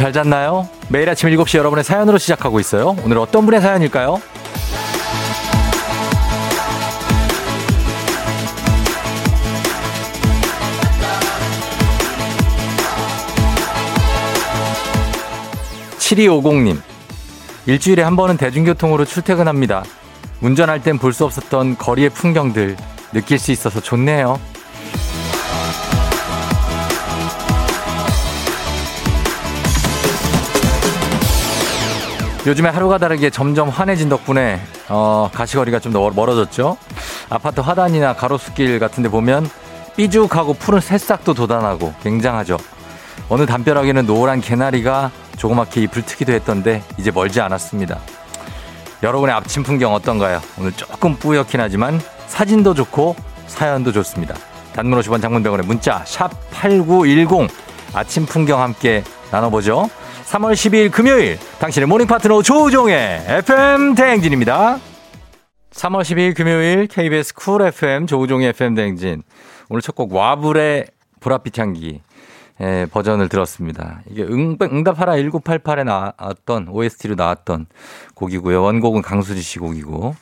잘 잤나요? 매일 아침 7시 여러분의 사연으로 시작하고 있어요. 오늘 어떤 분의 사연일까요? 7250님. 일주일에 한 번은 대중교통으로 출퇴근합니다. 운전할 땐 볼 수 없었던 거리의 풍경들 느낄 수 있어서 좋네요. 요즘에 하루가 다르게 점점 환해진 덕분에 어, 가시거리가 좀 더 멀어졌죠. 아파트 화단이나 가로수길 같은 데 보면 삐죽하고 푸른 새싹도 돋아나고 굉장하죠. 어느 담벼락에는 노란 개나리가 조그맣게 잎을 트기도 했던데 이제 멀지 않았습니다. 여러분의 아침 풍경 어떤가요? 오늘 조금 뿌옇긴 하지만 사진도 좋고 사연도 좋습니다. 단문 50원 장문병원의 문자 샵 8910 아침 풍경 함께 나눠보죠. 3월 12일 금요일 당신의 모닝 파트너 조우종의 FM 대행진입니다. 3월 12일 금요일 KBS Cool FM 조우종의 FM 대행진 오늘 첫 곡 와블의 보랏빛 향기 예, 버전을 들었습니다. 이게 응, 응답하라 1988에 나왔던 OST로 나왔던 곡이고요. 원곡은 강수지 씨 곡이고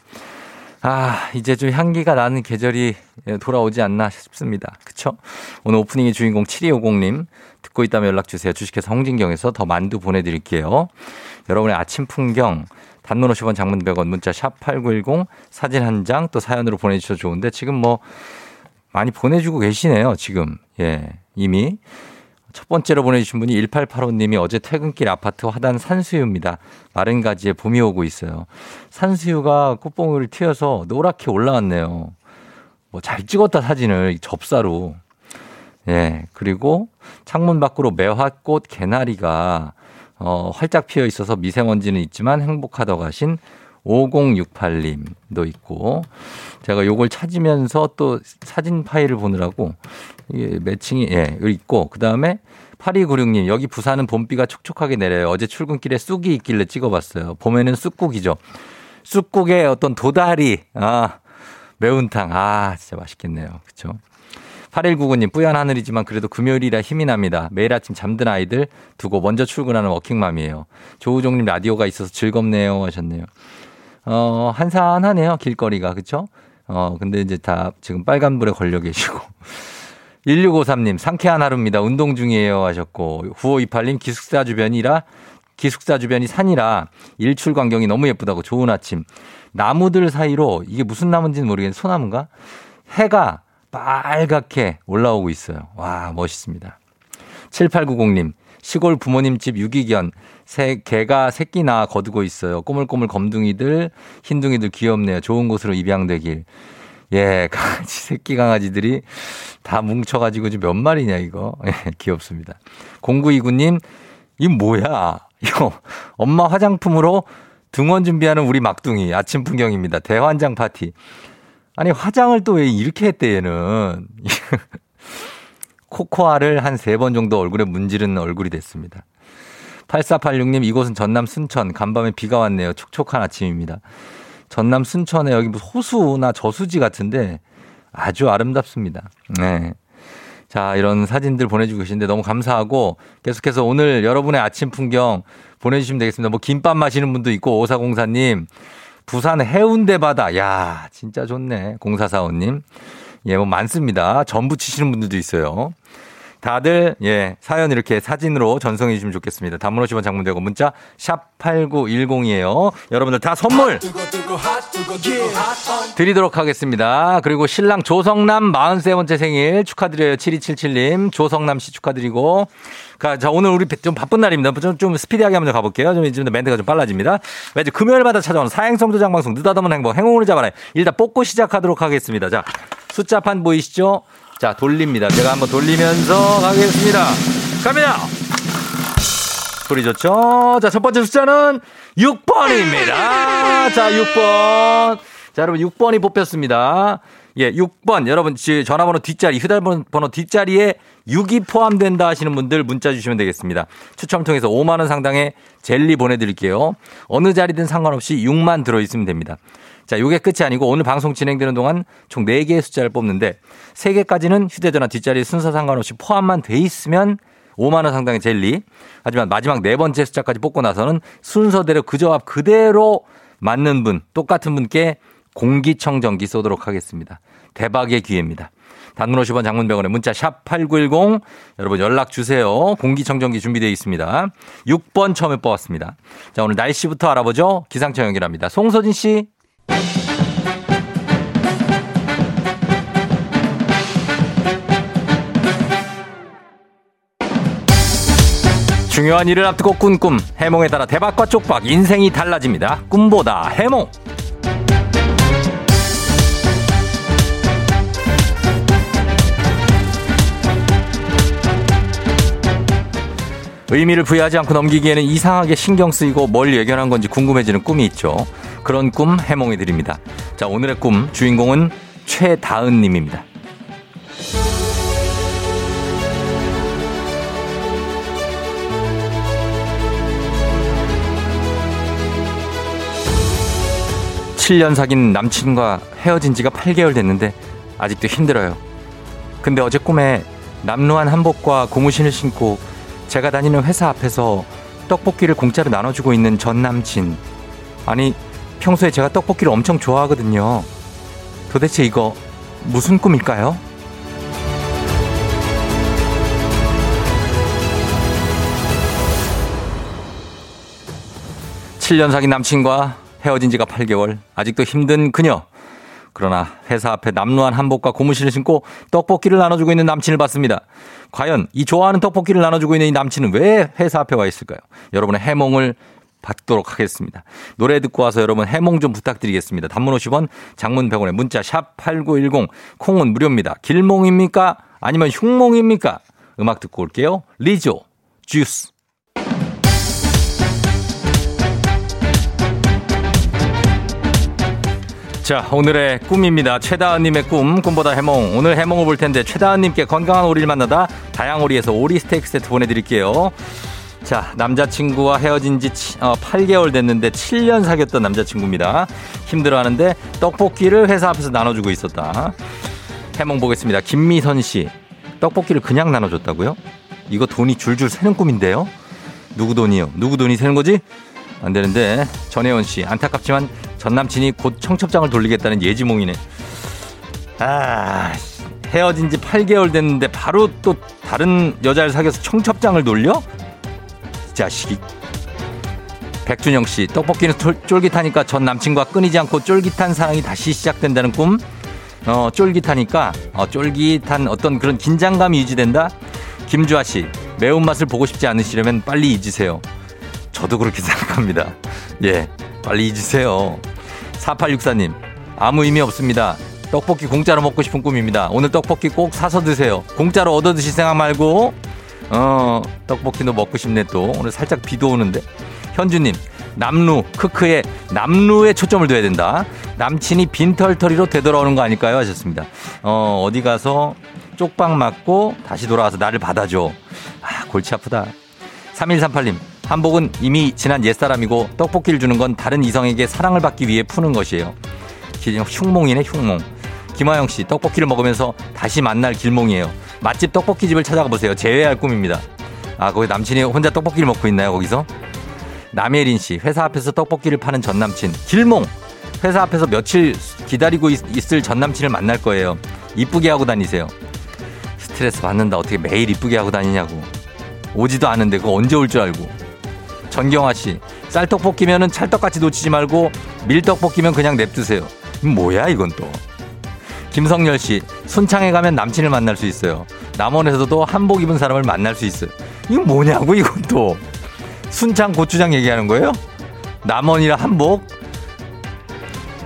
아, 이제 좀 향기가 나는 계절이 돌아오지 않나 싶습니다. 그쵸? 오늘 오프닝의 주인공 7250님 듣고 있다면 연락 주세요. 주식회사 홍진경에서 더 만두 보내드릴게요. 여러분의 아침 풍경 단문 50원 장문 100원 문자 샵 8910 사진 한 장 또 사연으로 보내주셔도 좋은데 지금 뭐 많이 보내주고 계시네요. 지금. 예. 이미. 첫 번째로 보내주신 분이 1885님이 어제 퇴근길 아파트 화단 산수유입니다. 마른 가지에 봄이 오고 있어요. 산수유가 꽃봉오리를 튀어서 노랗게 올라왔네요. 뭐 잘 찍었다 사진을 접사로. 예. 그리고 창문 밖으로 매화꽃 개나리가 어, 활짝 피어 있어서 미세먼지는 있지만 행복하다고 하신 5068님도 있고 제가 요걸 찾으면서 또 사진 파일을 보느라고 이게 매칭이 예, 있고 그다음에 8296님 여기 부산은 봄비가 촉촉하게 내려요. 어제 출근길에 쑥이 있길래 찍어봤어요. 봄에는 쑥국이죠. 쑥국에 어떤 도다리 아 매운탕 아 진짜 맛있겠네요. 그렇죠. 8199님 뿌연 하늘이지만 그래도 금요일이라 힘이 납니다. 매일 아침 잠든 아이들 두고 먼저 출근하는 워킹맘이에요. 조우종님 라디오가 있어서 즐겁네요 하셨네요. 어, 한산하네요. 길거리가. 그쵸? 어, 근데 이제 다 지금 빨간불에 걸려 계시고. 1653님, 상쾌한 하루입니다. 운동 중이에요. 하셨고. 9528님, 기숙사 주변이라, 기숙사 주변이 산이라 일출 광경이 너무 예쁘다고 좋은 아침. 나무들 사이로 이게 무슨 나무인지는 모르겠는데 소나무인가? 해가 빨갛게 올라오고 있어요. 와, 멋있습니다. 7890님, 시골 부모님 집 유기견. 새, 개가 새끼 낳아 거두고 있어요. 꼬물꼬물 검둥이들, 흰둥이들 귀엽네요. 좋은 곳으로 입양되길. 예, 강아지, 새끼 강아지들이 다 뭉쳐가지고 지금 몇 마리냐, 이거. 예, 귀엽습니다. 0929님, 이 뭐야? 이거, 엄마 화장품으로 등원 준비하는 우리 막둥이. 아침 풍경입니다. 대환장 파티. 아니, 화장을 또 왜 이렇게 했대, 얘는. 코코아를 한 세 번 정도 얼굴에 문지른 얼굴이 됐습니다. 8486님, 이곳은 전남 순천. 간밤에 비가 왔네요. 촉촉한 아침입니다. 전남 순천에 여기 호수나 저수지 같은데 아주 아름답습니다. 네. 자, 이런 사진들 보내주고 계신데 너무 감사하고 계속해서 오늘 여러분의 아침 풍경 보내주시면 되겠습니다. 뭐 김밥 마시는 분도 있고 오사공사님, 부산 해운대 바다. 야, 진짜 좋네. 공사사원님. 예, 뭐 많습니다. 전부 치시는 분들도 있어요. 다들 예 사연 이렇게 사진으로 전송해 주시면 좋겠습니다. 단문 50원 장문되고 문자 샵 8910이에요. 여러분들 다 선물 드리도록 하겠습니다. 그리고 신랑 조성남 43번째 생일 축하드려요. 7277님 조성남 씨 축하드리고 자, 오늘 우리 좀 바쁜 날입니다. 좀, 좀 스피디하게 한번 가볼게요. 좀 이제 멘트가 좀 빨라집니다. 매주 금요일마다 찾아오는 사행성 도 장 방송 느닷없는 행복 행운을 잡아라. 일단 뽑고 시작하도록 하겠습니다. 자, 숫자판 보이시죠? 자, 돌립니다. 제가 한번 돌리면서 가겠습니다. 갑니다! 소리 좋죠? 자, 첫 번째 숫자는 6번입니다. 자, 6번. 자, 여러분 6번이 뽑혔습니다. 예, 6번. 여러분, 전화번호 뒷자리, 휴대번호 뒷자리에 6이 포함된다 하시는 분들 문자 주시면 되겠습니다. 추첨 통해서 5만원 상당의 젤리 보내드릴게요. 어느 자리든 상관없이 6만 들어있으면 됩니다. 자, 요게 끝이 아니고 오늘 방송 진행되는 동안 총 4개의 숫자를 뽑는데 3개까지는 휴대전화 뒷자리 순서 상관없이 포함만 돼 있으면 5만 원 상당의 젤리. 하지만 마지막 네 번째 숫자까지 뽑고 나서는 순서대로 그 조합 그대로 맞는 분, 똑같은 분께 공기청정기 쏘도록 하겠습니다. 대박의 기회입니다. 단문 50원 장문병원에 문자 샵 8910 여러분 연락 주세요. 공기청정기 준비되어 있습니다. 6번 처음에 뽑았습니다. 자, 오늘 날씨부터 알아보죠. 기상청 연결합니다. 송소진 씨. 중요한 일을 앞두고 꾼 꿈, 해몽에 따라 대박과 쪽박, 인생이 달라집니다. 꿈보다 해몽. 의미를 부여하지 않고 넘기기에는 이상하게 신경 쓰이고 뭘 예견한 건지 궁금해지는 꿈이 있죠. 그런 꿈 해몽해 드립니다. 자, 오늘의 꿈 주인공은 최다은 님입니다. (7년) 사귄 남친과 헤어진 지가 (8개월) 됐는데 아직도 힘들어요 근데 어제 꿈에 남루한 한복과 고무신을 신고 제가 다니는 회사 앞에서 떡볶이를 공짜로 나눠주고 있는 전 남친. 아니, 평소에 제가 떡볶이를 엄청 좋아하거든요. 도대체 이거 무슨 꿈일까요? 7년 사귄 남친과 헤어진 지가 8개월. 아직도 힘든 그녀. 그러나 회사 앞에 남루한 한복과 고무신을 신고 떡볶이를 나눠주고 있는 남친을 봤습니다. 과연 이 좋아하는 떡볶이를 나눠주고 있는 이 남친은 왜 회사 앞에 와 있을까요? 여러분의 해몽을 받도록 하겠습니다. 노래 듣고 와서 여러분 해몽 좀 부탁드리겠습니다. 단문 50원, 장문 100원에 문자 샵 8910 콩은 무료입니다. 길몽입니까? 아니면 흉몽입니까? 음악 듣고 올게요. 리조, 주스. 자, 오늘의 꿈입니다. 최다은님의 꿈, 꿈보다 해몽. 오늘 해몽을 볼 텐데, 최다은님께 건강한 오리를 만나다 다양오리에서 오리 스테이크 세트 보내드릴게요. 자, 남자친구와 헤어진 지 8개월 어, 됐는데 7년 사귀었던 남자친구입니다. 힘들어하는데 떡볶이를 회사 앞에서 나눠주고 있었다. 해몽 보겠습니다. 김미선 씨. 떡볶이를 그냥 나눠줬다고요? 이거 돈이 줄줄 새는 꿈인데요? 누구 돈이요? 누구 돈이 새는 거지? 안 되는데 전혜원 씨 안타깝지만 전 남친이 곧 청첩장을 돌리겠다는 예지몽이네. 아 헤어진 지 8개월 됐는데 바로 또 다른 여자를 사귀어서 청첩장을 돌려? 자식이. 백준영 씨 떡볶이는 쫄깃하니까 전 남친과 끊이지 않고 쫄깃한 사랑이 다시 시작된다는 꿈. 어 쫄깃하니까 어, 쫄깃한 어떤 그런 긴장감이 유지된다. 김주아 씨 매운맛을 보고 싶지 않으시려면 빨리 잊으세요. 저도 그렇게 생각합니다. 예, 빨리 잊으세요. 4864님, 아무 의미 없습니다. 떡볶이 공짜로 먹고 싶은 꿈입니다. 오늘 떡볶이 꼭 사서 드세요. 공짜로 얻어 드실 생각 말고, 어, 떡볶이도 먹고 싶네 또. 오늘 살짝 비도 오는데. 현주님, 남루, 크크에 남루에 초점을 둬야 된다. 남친이 빈털터리로 되돌아오는 거 아닐까요? 하셨습니다. 어, 어디 가서 쪽박 맞고 다시 돌아와서 나를 받아줘. 아, 골치 아프다. 3138님, 한복은 이미 지난 옛사람이고 떡볶이를 주는 건 다른 이성에게 사랑을 받기 위해 푸는 것이에요. 흉몽이네 흉몽. 김하영 씨 떡볶이를 먹으면서 다시 만날 길몽이에요. 맛집 떡볶이집을 찾아가 보세요. 제외할 꿈입니다. 아 거기 남친이 혼자 떡볶이를 먹고 있나요 거기서? 남예린 씨 회사 앞에서 떡볶이를 파는 전 남친 길몽. 회사 앞에서 며칠 기다리고 있, 을전 남친을 만날 거예요. 이쁘게 하고 다니세요. 스트레스 받는다 어떻게 매일 이쁘게 하고 다니냐고. 오지도 않은데 그거 언제 올 줄 알고. 전경아 씨, 쌀떡볶이면은 찰떡같이 놓치지 말고 밀떡볶이면 그냥 냅두세요. 뭐야 이건 또. 김성열 씨, 순창에 가면 남친을 만날 수 있어요. 남원에서도 한복 입은 사람을 만날 수 있어요. 이거 뭐냐고 이건 또. 순창 고추장 얘기하는 거예요? 남원이라 한복?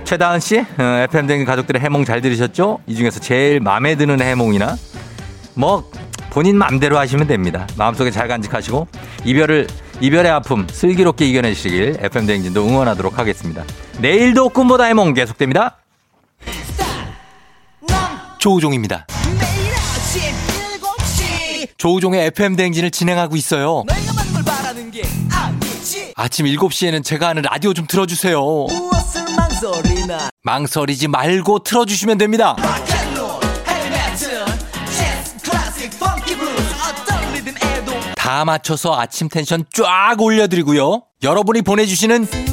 최다은 씨, 어, FM 댕 가족들의 해몽 잘 들으셨죠? 이 중에서 제일 마음에 드는 해몽이나 뭐 본인 마음대로 하시면 됩니다. 마음속에 잘 간직하시고 이별을 이별의 아픔 슬기롭게 이겨내시길 FM 대행진도 응원하도록 하겠습니다. 내일도 꿈보다 해몽 계속됩니다. 조우종입니다. 조우종의 FM 대행진을 진행하고 있어요. 아침 7시에는 제가 하는 라디오 좀 틀어주세요. 망설이지 말고 틀어주시면 됩니다. 다 맞춰서 아침 텐션 쫙 올려드리고요. 여러분이 보내주시는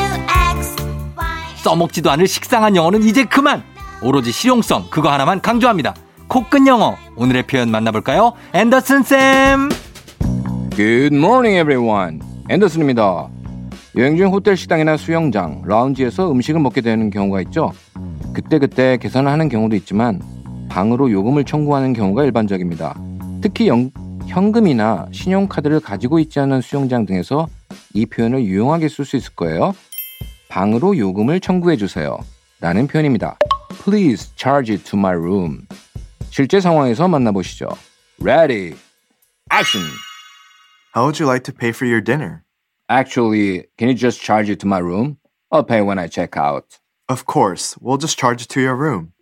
써먹지도 않을 식상한 영어는 이제 그만. 오로지 실용성 그거 하나만 강조합니다. 코끝 영어. 오늘의 표현 만나볼까요? 앤더슨 쌤. Good morning everyone. 앤더슨입니다. 여행 중 호텔 식당이나 수영장 라운지에서 음식을 먹게 되는 경우가 있죠. 그때그때 계산을 하는 경우도 있지만 방으로 요금을 청구하는 경우가 일반적입니다. 특히 연, 현금이나 신용카드를 가지고 있지 않은 수영장 등에서 이 표현을 유용하게 쓸 수 있을 거예요. 방으로 요금을 청구해 주세요. 라는 표현입니다. Please charge it to my room. 실제 상황에서 만나보시죠. Ready. Action. How would you like to pay for your dinner? Actually, can you just charge it to my room? I'll pay when I check out. Of course, we'll just charge it to your room.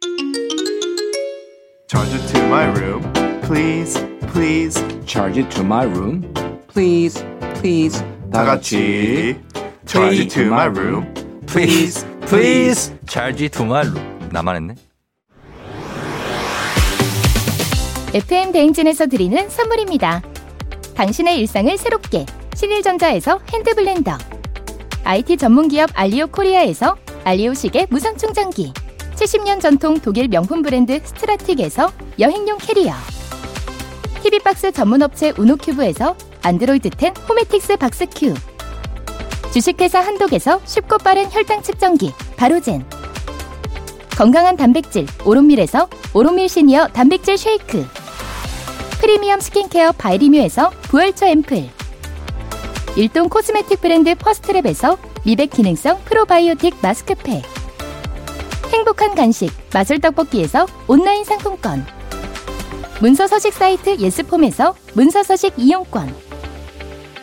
Charge it to my room. Please, please. Charge it to my room. Please, please. 다 같이. Charge it to my room. Please, please. charge it to my room. 나만 했네. FM 대행진에서 드리는 선물입니다. 당신의 일상을 새롭게 신일전자에서 핸드블렌더 IT 전문기업 알리오 코리아에서 알리오 시계 무선 충전기 70년 전통 독일 명품 브랜드 스트라틱에서 여행용 캐리어 TV박스 전문업체 우노큐브에서 안드로이드 10 호메틱스 박스큐 주식회사 한독에서 쉽고 빠른 혈당 측정기 바로젠. 건강한 단백질 오롯밀에서 오롯밀 시니어 단백질 쉐이크. 프리미엄 스킨케어 바이리뮤에서 부활초 앰플. 일동 코스메틱 브랜드 퍼스트랩에서 미백 기능성 프로바이오틱 마스크팩. 행복한 간식 마술 떡볶이에서 온라인 상품권. 문서 서식 사이트 예스폼에서 문서 서식 이용권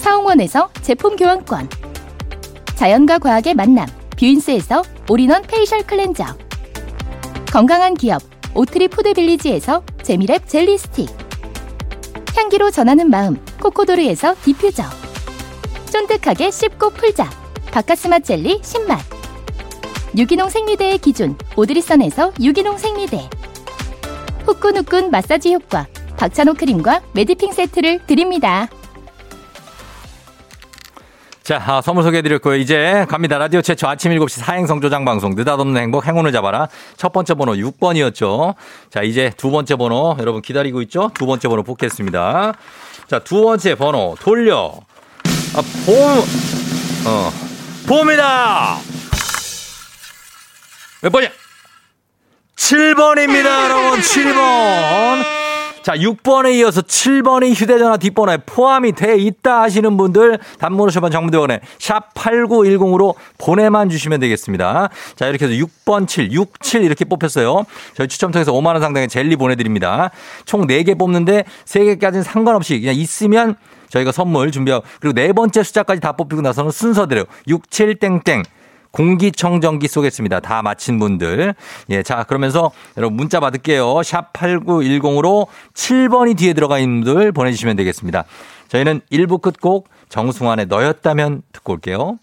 사옹원에서 제품 교환권. 자연과 과학의 만남 뷰인스에서 all-in-one facial cleanser. 건강한 기업 오트리 푸드빌리지에서 재미랩 젤리 스틱. 향기로 전하는 마음 코코도르에서 디퓨저. 쫀득하게 씹고 풀자. 박카스맛 젤리 10맛. 유기농 생리대의 기준 오드리선에서 유기농 생리대. 후끈후끈 마사지 효과 박찬호 크림과 매디핑 세트를 드립니다. 자, 아, 선물 소개해드렸고요. 이제 갑니다. 라디오 최초 아침 7시 사행성 조장 방송 느닷없는 행복 행운을 잡아라. 첫 번째 번호 6번이었죠. 자, 이제 두 번째 번호 여러분 기다리고 있죠? 두 번째 번호 뽑겠습니다. 자, 두 번째 번호 돌려. 아, 봄, 어, 봄이다! 몇 번이야? 7번입니다, 여러분. 7번. 자, 6번에 이어서 7번이 휴대전화 뒷번호에 포함이 돼 있다 하시는 분들 단문호 쇼반 정부대원에 샵 8910으로 보내만 주시면 되겠습니다. 자, 이렇게 해서 6번 7, 6, 7 이렇게 뽑혔어요. 저희 추첨 통해서 5만 원 상당의 젤리 보내드립니다. 총 4개 뽑는데 3개까지는 상관없이 그냥 있으면 저희가 선물 준비하고 그리고 네 번째 숫자까지 다 뽑히고 나서는 순서대로 6, 7, 땡땡 공기청정기 쏘겠습니다. 다 마친 분들. 예, 자, 그러면서 여러분 문자 받을게요. 샵 8910으로 7번이 뒤에 들어가 있는 분들 보내주시면 되겠습니다. 저희는 1부 끝곡 정승환의 너였다면 듣고 올게요.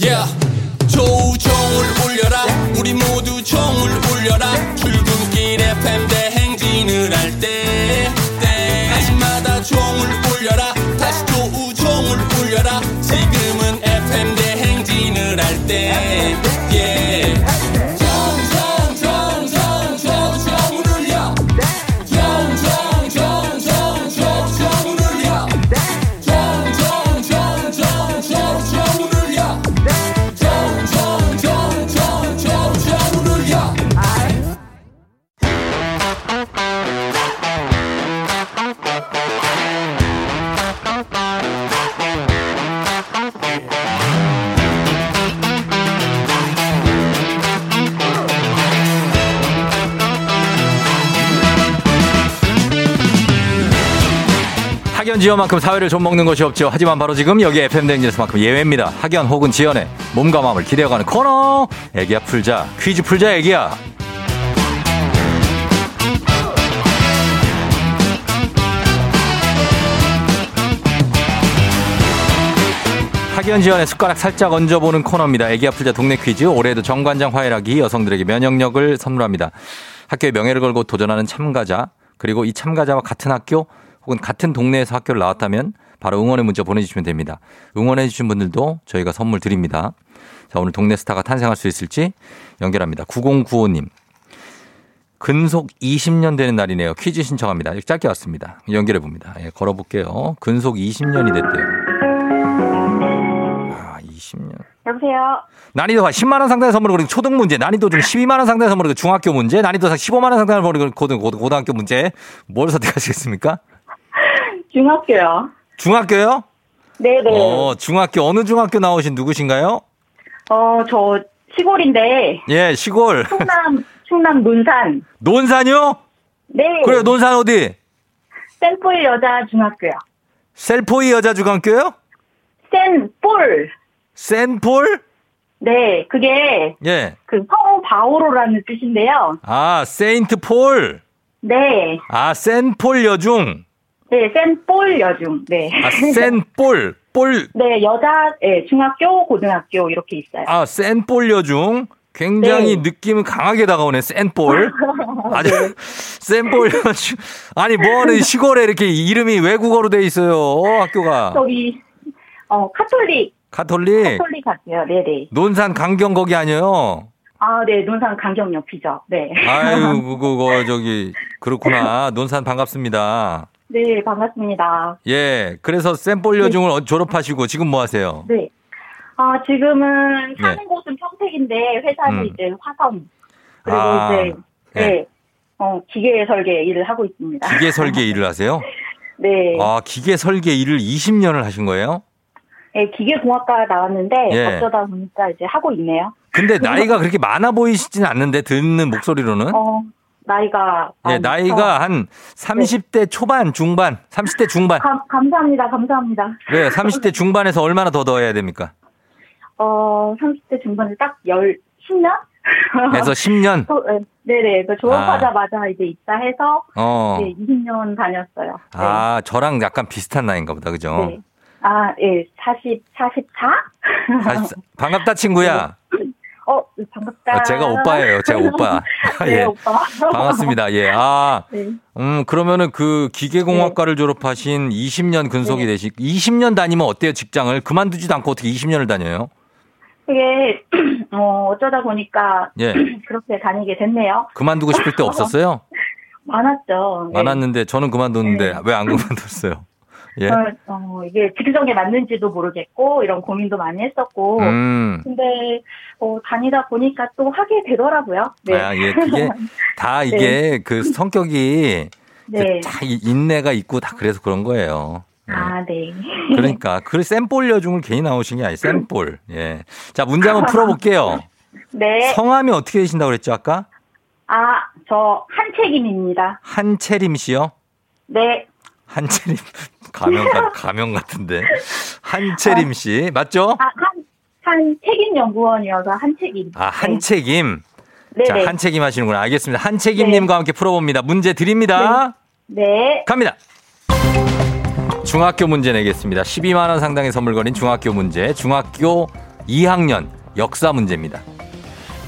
Yeah. 조우종을 울려라 우리 모두 종을 울려라 출근길 FM 대행진을 할 때 때마다 종을 울려라 다시 조우종을 울려라 FM 대 학연 지연만큼 사회를 좀 먹는 것이 없죠. 하지만 바로 지금 여기 FM 댕지에서만큼 예외입니다. 학연 혹은 지연의 몸과 마음을 기대어가는 코너. 애기야 풀자. 퀴즈 풀자 애기야. 학연 지연의 숟가락 살짝 얹어보는 코너입니다. 애기야 풀자 동네 퀴즈. 올해도 정관장 화해락이 여성들에게 면역력을 선물합니다. 학교의 명예를 걸고 도전하는 참가자 그리고 이 참가자와 같은 학교 혹은 같은 동네에서 학교를 나왔다면 바로 응원의 문자 보내주시면 됩니다. 응원해 주신 분들도 저희가 선물 드립니다. 자 오늘 동네 스타가 탄생할 수 있을지 연결합니다. 9095님 근속 20년 되는 날이네요. 퀴즈 신청합니다. 짧게 왔습니다. 연결해 봅니다. 예, 걸어볼게요. 근속 20년이 됐대요. 아 20년. 여보세요. 난이도 10만 원 상당의 선물을 그리고 초등 문제, 난이도 중 12만 원 상당의 선물을 그리고 중학교 문제, 난이도 15만 원 상당의 선물을 고등 고등 고등학교 문제. 뭘 선택하시겠습니까? 중학교요. 중학교요? 네네. 어, 중학교 어느 중학교 나오신 누구신가요? 어, 저 시골인데 예, 시골. 충남 충남 논산. 논산이요? 네. 그래요, 논산 어디? 센폴 여자 중학교요. 셀포이 여자 중학교요? 센폴. 센폴? 네, 그게 예. 그 성 바오로라는 뜻인데요. 아, 세인트 폴. 네. 아, 센폴 여중. 네, 센폴 여중. 네. 아, 센폴. 볼. 네, 여자 네, 중학교, 고등학교 이렇게 있어요. 아, 쌘뽈 여중. 굉장히 네. 느낌은 강하게 다가오네. 쌘뽈. 아주 쌘뽈 여중. 아니 뭐하는 시골에 이렇게 이름이 외국어로 돼 있어요. 학교가. 저기 어 카톨릭 카톨릭. 카톨릭 학교요. 네, 네. 논산 강경 거기 아니에요. 아, 네, 논산 강경 옆이죠. 네. 아유, 그거 저기 그렇구나. 논산 반갑습니다. 네, 반갑습니다. 예. 그래서 센볼 여중을 어- 졸업하시고 지금 뭐 하세요? 네. 아, 지금은 사는 네. 곳은 평택인데 회사는 음. 이제 화성. 그리고 아, 이제 네. 네. 어, 기계 설계 일을 하고 있습니다. 기계 설계 일을 하세요? 네. 아, 기계 설계 일을 20년을 하신 거예요? 네, 기계공학과 나왔는데 예. 어쩌다 보니까 이제 하고 있네요. 근데 나이가 그렇게 많아 보이시진 않는데 듣는 목소리로는 어, 나이가 예, 아, 나이가 한 30대 초반, 중반, 30대 중반. 감, 감사합니다. 감사합니다. 왜 30대 중반에서 얼마나 더 넣어야 됩니까? 어, 30대 중반에 딱 열, 10년? 해서 10년. 또, 네, 네네. 그 졸업하자마자 이제 입사해서 어. 네, 20년 다녔어요. 네. 아, 저랑 약간 비슷한 나이인가 보다. 그죠? 네. 아, 예, 40, 44? 사실- 반갑다 친구야. 어, 반갑다. 어, 제가 오빠예요. 제가 오빠. 네, 예. 오빠. 반갑습니다. 예. 아, 네. 음, 그러면은 그 기계공학과를 졸업하신 20년 근속이 네. 되시, 20년 다니면 어때요, 직장을? 그만두지도 않고 어떻게 20년을 다녀요? 그게, 어, 어쩌다 보니까 예. 그렇게 다니게 됐네요. 그만두고 싶을 때 없었어요? 많았죠. 네. 많았는데 저는 그만뒀는데 네. 왜안 그만뒀어요? 예. 어, 어, 이게 직성에 맞는지도 모르겠고, 이런 고민도 많이 했었고, 음. 근데, 어, 다니다 보니까 또 하게 되더라고요. 네. 아, 예. 그게 다 이게 그 성격이 네. 다 이- 인내가 있고 다 그래서 그런 거예요. 예. 아, 네. 그러니까 그 샘볼 여중을 괜히 나오신 게 아니에요. 샘볼. 예. 자, 문제 한번 풀어볼게요. 네. 성함이 어떻게 되신다고 그랬죠, 아까? 아, 저 한책임입니다. 한채림 씨요? 네. 한채림. 같- 가명 같은데. 한채림 씨. 맞죠? 아, 한, 한 책임 연구원이어서 한책임. 아, 한책임. 네. 자, 네. 한책임 하시는구나. 알겠습니다. 한책임님과 함께 풀어봅니다. 문제 드립니다. 네. 갑니다. 중학교 문제 내겠습니다. 12만 원 상당의 선물 걸린 중학교 문제. 중학교 2학년 역사 문제입니다.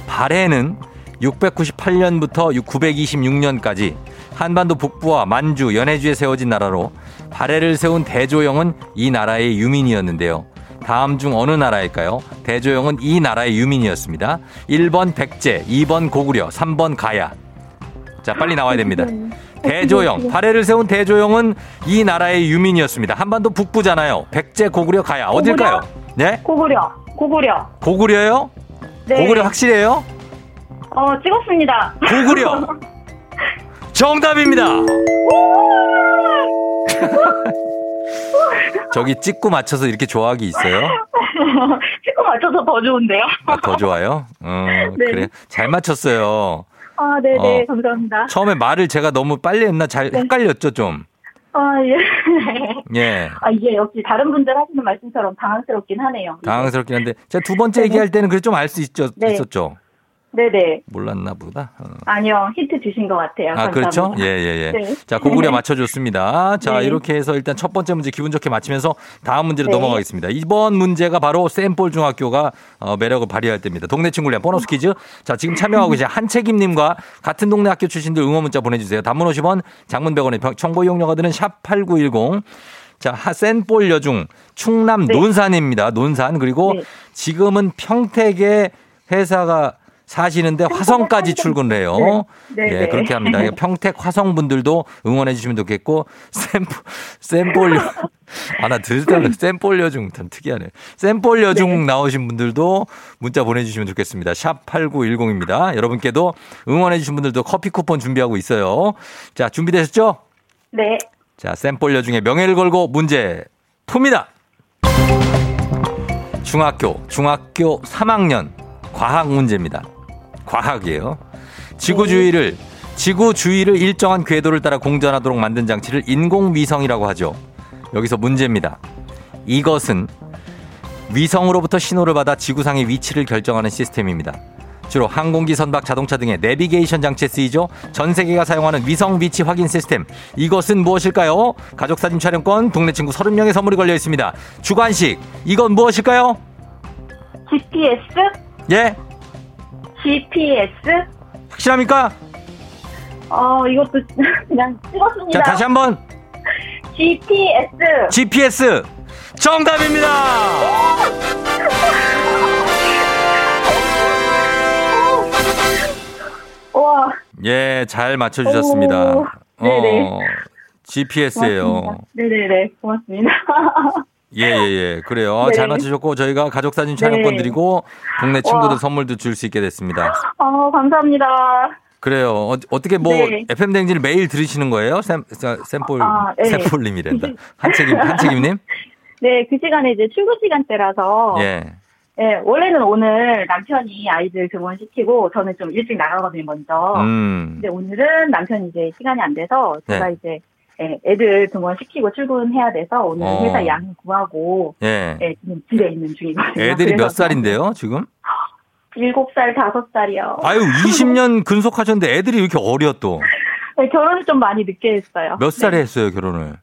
발해는 698년부터 926년까지 한반도 북부와 만주, 연해주에 세워진 나라로 발해를 세운 대조영은 이 나라의 유민이었는데요. 다음 중 어느 나라일까요? 대조영은 이 나라의 유민이었습니다. 1번 백제, 2번 고구려, 3번 가야. 자, 빨리 나와야 됩니다. 대조영, 발해를 세운 대조영은 이 나라의 유민이었습니다. 한반도 북부잖아요. 백제, 고구려, 가야. 어딜까요? 네? 고구려, 고구려. 고구려요? 네. 고구려 확실해요? 어, 찍었습니다. 고구려. 정답입니다. 저기 찍고 맞춰서 이렇게 좋아하기 있어요? 찍고 맞춰서 더 좋은데요? 아, 더 좋아요? 어, 네. 그래. 잘 맞췄어요. 아, 네네, 어. 감사합니다. 처음에 말을 제가 너무 빨리 했나 잘 네. 헷갈렸죠, 좀. 아, 예. 예. 아, 이게 역시 다른 분들 하시는 말씀처럼 당황스럽긴 하네요. 당황스럽긴 한데. 제가 두 번째 네네. 얘기할 때는 그래 좀 알 수 있죠, 네. 있었죠. 네네. 몰랐나 보다. 어. 아니요, 힌트 주신 것 같아요. 아, 그렇죠? 감사합니다. 예, 예, 예. 네. 자, 고구려 맞춰줬습니다. 자, 네. 이렇게 해서 일단 첫 번째 문제 기분 좋게 맞히면서 다음 문제로 네. 넘어가겠습니다. 이번 문제가 바로 샘볼 중학교가 어, 매력을 발휘할 때입니다. 동네 친구를 위한 보너스 퀴즈. 자, 지금 참여하고 계신 한책임님과 같은 동네 학교 출신들 응원 문자 보내주세요. 단문 50원, 장문 100원의 정보 이용료가 드는 샵8910. 자, 하- 센볼 여중, 충남 네. 논산입니다. 논산. 그리고 네. 지금은 평택에 회사가 사시는데 화성까지 출근을 해요. 네. 네, 예, 네. 그렇게 합니다. 평택 화성 분들도 응원해 주시면 좋겠고 샘플 샘볼려 아나 들을 샘볼려 중참 특이하네. 샘볼려 중 나오신 분들도 문자 보내 주시면 좋겠습니다. 샵 8910입니다. 여러분께도 응원해 주신 분들도 커피 쿠폰 준비하고 있어요. 자, 준비되셨죠? 네. 자, 샘볼려 중에 명예를 걸고 문제 풉니다. 중학교, 중학교 3학년 과학 문제입니다. 과학이에요. 지구 주위를 지구 주위를 일정한 궤도를 따라 공전하도록 만든 장치를 인공위성이라고 하죠. 여기서 문제입니다. 이것은 위성으로부터 신호를 받아 지구상의 위치를 결정하는 시스템입니다. 주로 항공기, 선박, 자동차 등의 내비게이션 장치에 쓰이죠. 전 세계가 사용하는 위성 위치 확인 시스템. 이것은 무엇일까요? 가족 사진 촬영권, 동네 친구 30명의 선물이 걸려 있습니다. 주관식. 이건 무엇일까요? GPS? 예? GPS? 확실합니까? 어, 이것도 그냥 찍었습니다. 자, 다시 한번. GPS. GPS. 정답입니다. 와. 예, 잘 맞춰 주셨습니다. 오, 네네. 어, GPS예요. 고맙습니다. 네네네. 고맙습니다. 예, 예, 예. 그래요. 어, 네. 잘 맞추셨고, 저희가 가족사진 촬영권 네. 드리고, 동네 친구들 와. 선물도 줄 수 있게 됐습니다. 아, 감사합니다. 그래요. 어, 어떻게 뭐, 네. FM댕지를 매일 들으시는 거예요? 샘, 샘- 샘볼, 아, 네. 한책임, 한책임님? 네, 그 시간에 이제 출근 시간대라서. 예. 네, 원래는 오늘 남편이 아이들 등원시키고 저는 좀 일찍 나가거든요, 먼저. 음. 근데 오늘은 남편이 이제 시간이 안 돼서 제가 네. 이제 예, 애들 등원시키고 출근해야 돼서 오늘 어. 회사 양을 구하고 예. 예, 지금 집에 있는 중이거든요. 애들이 몇 살인데요, 지금? 일곱 살, 다섯 살이요. 아유, 20년 근속하셨는데 애들이 왜 이렇게 어려 또? 네, 결혼을 좀 많이 늦게 했어요. 몇 살에 네. 했어요, 결혼을?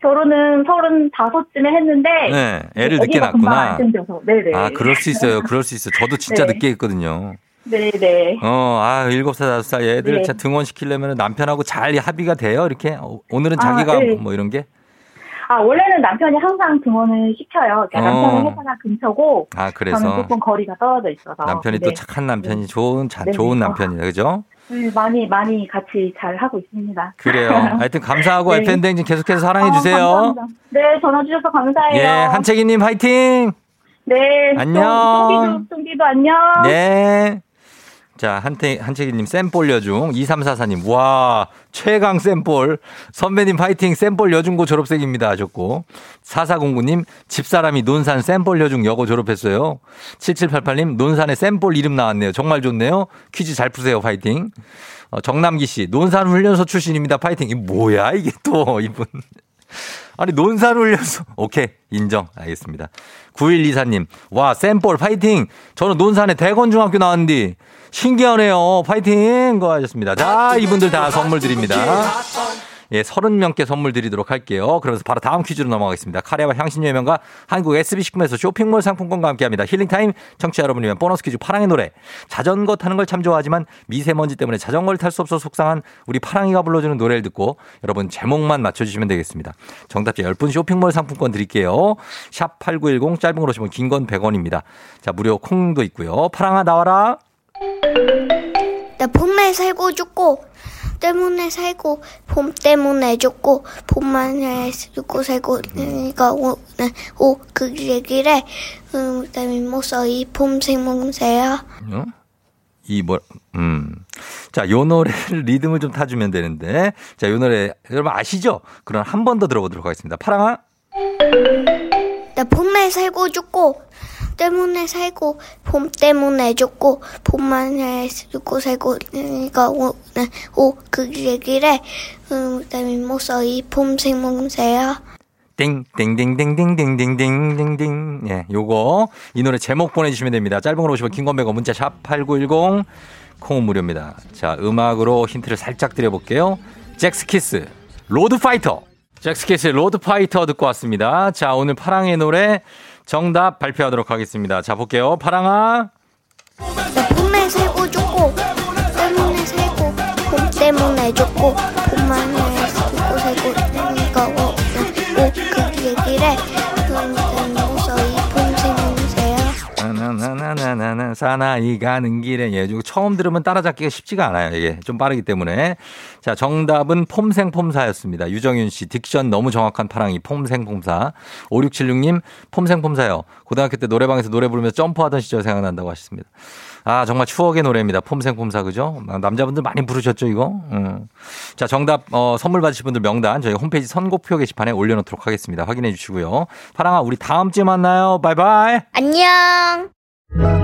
결혼은 서른 다섯쯤에 했는데 네. 애를 늦게 낳았구나. 네네. 아, 그럴 수 있어요. 그럴 수 있어요. 저도 진짜 네. 늦게 했거든요. 네네. 어, 아, 일곱 살, 다섯 살 애들 네. 등원시키려면 남편하고 잘 합의가 돼요? 이렇게? 어, 오늘은 자기가 아, 네. 뭐 이런 게? 아 원래는 남편이 항상 등원을 시켜요. 그러니까 어. 남편은 회사가 근처고 아, 저는 그래서 조금 거리가 떨어져 있어서. 남편이 또 네. 착한 남편이 좋은, 자, 네. 좋은 어. 남편이다. 그죠? 네, 많이 많이 같이 잘 하고 있습니다. 그래요. 하여튼 감사하고 네. FM댕진 계속해서 사랑해 아, 주세요. 감사합니다. 네, 전화 주셔서 감사해요. 예, 한채기님 화이팅! 네. 안녕. 송기도, 송기도 안녕. 네. 자, 한태, 한채기님 샘볼 여중, 2344님, 와, 최강 샘볼, 선배님 파이팅, 쌘뽈 여중고 졸업생입니다 하셨고, 4409님, 집사람이 논산 쌘뽈 여중 여고 졸업했어요. 7788님, 논산에 쌘뽈 이름 나왔네요. 정말 좋네요. 퀴즈 잘 푸세요, 파이팅. 어, 정남기 씨, 논산 훈련소 출신입니다. 파이팅. 이 뭐야, 이게 또, 이분. 아니, 논산 훈련소. 오케이. 인정. 알겠습니다. 9124님. 와, 쌘뽈 파이팅. 저는 논산에 대건중학교 나왔는데 신기하네요. 파이팅. 거 하셨습니다. 자, 이분들 다 선물 드립니다. 예, 30명께 선물 드리도록 할게요. 그래서 바로 다음 퀴즈로 넘어가겠습니다. 카레와 향신료 명가 한국 SB식품에서 쇼핑몰 상품권과 함께합니다. 힐링타임 청취자 여러분을 위한 보너스 퀴즈 파랑의 노래. 자전거 타는 걸 참 좋아하지만 미세먼지 때문에 자전거를 탈 수 없어 속상한 우리 파랑이가 불러주는 노래를 듣고 여러분 제목만 맞춰주시면 되겠습니다. 정답자 10분 쇼핑몰 상품권 드릴게요. 샵 8910 짧은 걸 오시면 긴 건 100원입니다. 자, 무료 콩도 있고요. 파랑아 나와라. 나 봄에 살고 죽고 때문에 살고 봄 때문에 죽고 봄만에 죽고 살고 그러니까 오그 얘기래 음, 그다음에 모서이 봄생몽새야 어? 이 뭐, 음. 자, 요 노래를 리듬을 좀 타주면 되는데. 자, 요 노래, 여러분 아시죠? 그럼 한 번 더 들어보도록 하겠습니다. 파랑아. 나 봄에 살고 죽고 때문에 살고 봄 때문에 죽고 봄만에 죽고 살고 그러니까 오그 얘기래 음, 그다음에 모서이 봄생몽새야 땡땡땡땡땡땡땡땡땡. 예, 요거 이 노래 제목 보내주시면 됩니다. 짧은 걸 오시면 긴건 100원 문자 샵 8910 콩은 무료입니다. 자, 음악으로 힌트를 살짝 드려볼게요. 잭스키스 로드 파이터. 잭스키스 로드 파이터 듣고 왔습니다. 자, 오늘 파랑의 노래 정답 발표하도록 하겠습니다. 자, 볼게요. 파랑아. 나 봄에 살고 죽고 때문에 살고 봄 때문에 죽고 봄만 사나이 가는 길에 예, 처음 들으면 따라잡기가 쉽지가 않아요. 이게 좀 빠르기 때문에 자 정답은 폼생폼사였습니다. 유정윤 씨 딕션 너무 정확한 파랑이 폼생폼사 5676님 폼생폼사요. 고등학교 때 노래방에서 노래 부르면서 점프하던 시절 생각난다고 하셨습니다. 아 정말 추억의 노래입니다. 폼생폼사 그죠? 남자분들 많이 부르셨죠 이거? 음. 자 정답 어, 선물 받으실 분들 명단 저희 홈페이지 선곡표 게시판에 올려놓도록 하겠습니다. 확인해 주시고요. 파랑아 우리 다음 주에 만나요. 바이바이. 안녕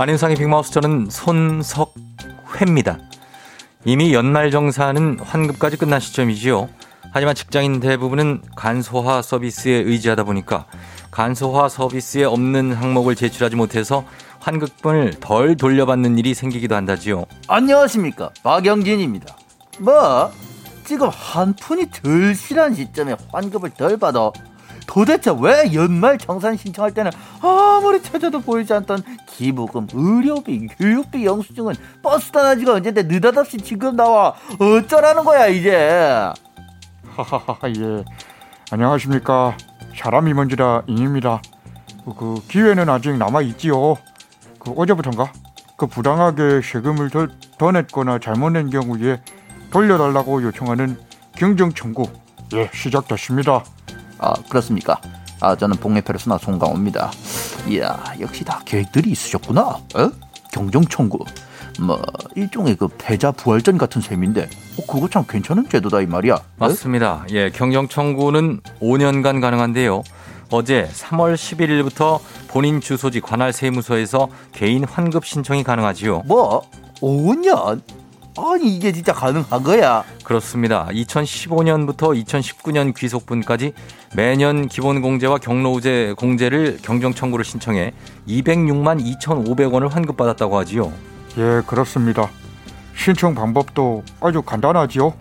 안윤상의 빅마우스 저는 손석회입니다. 이미 연말정산은 환급까지 끝난 시점이지요. 하지만 직장인 대부분은 간소화 서비스에 의지하다 보니까 간소화 서비스에 없는 항목을 제출하지 못해서 환급분을 덜 돌려받는 일이 생기기도 한다지요. 안녕하십니까 박영진입니다. 뭐 지금 한 푼이 덜 실한 시점에 환급을 덜 받아 도대체 왜 연말 정산 신청할 때는 아무리 찾아도 보이지 않던 기부금, 의료비, 교육비 영수증은 버스 떠나지가 언젠데 느닷없이 지금 나와. 어쩌라는 거야 이제? 하하하 예. 안녕하십니까. 사람이 먼지라 인입니다. 그, 그 기회는 아직 남아 있지요. 그 어제부턴가? 그 부당하게 세금을 더, 더 냈거나 잘못 낸 경우에 돌려달라고 요청하는 경정 청구 예 시작됐습니다 아 그렇습니까 아 저는 복례 페르소나 송강호입니다 이야 역시 다 계획들이 있으셨구나 어? 경정 청구 뭐 일종의 그 패자 부활전 같은 셈인데 어, 그거 참 괜찮은 제도다 이 말이야 어? 맞습니다. 예, 경정 청구는 5년간 가능한데요. 어제 3월 11일부터 본인 주소지 관할 세무서에서 개인 환급 신청이 가능하지요. 뭐 5년 아니 이게 진짜 가능한 거야? 그렇습니다. 2015년부터 2019년 귀속분까지 매년 기본 공제와 경로우제 공제를 경정 청구를 신청해 206만 2,500원을 환급받았다고 하지요. 예 그렇습니다. 신청 방법도 아주 간단하지요.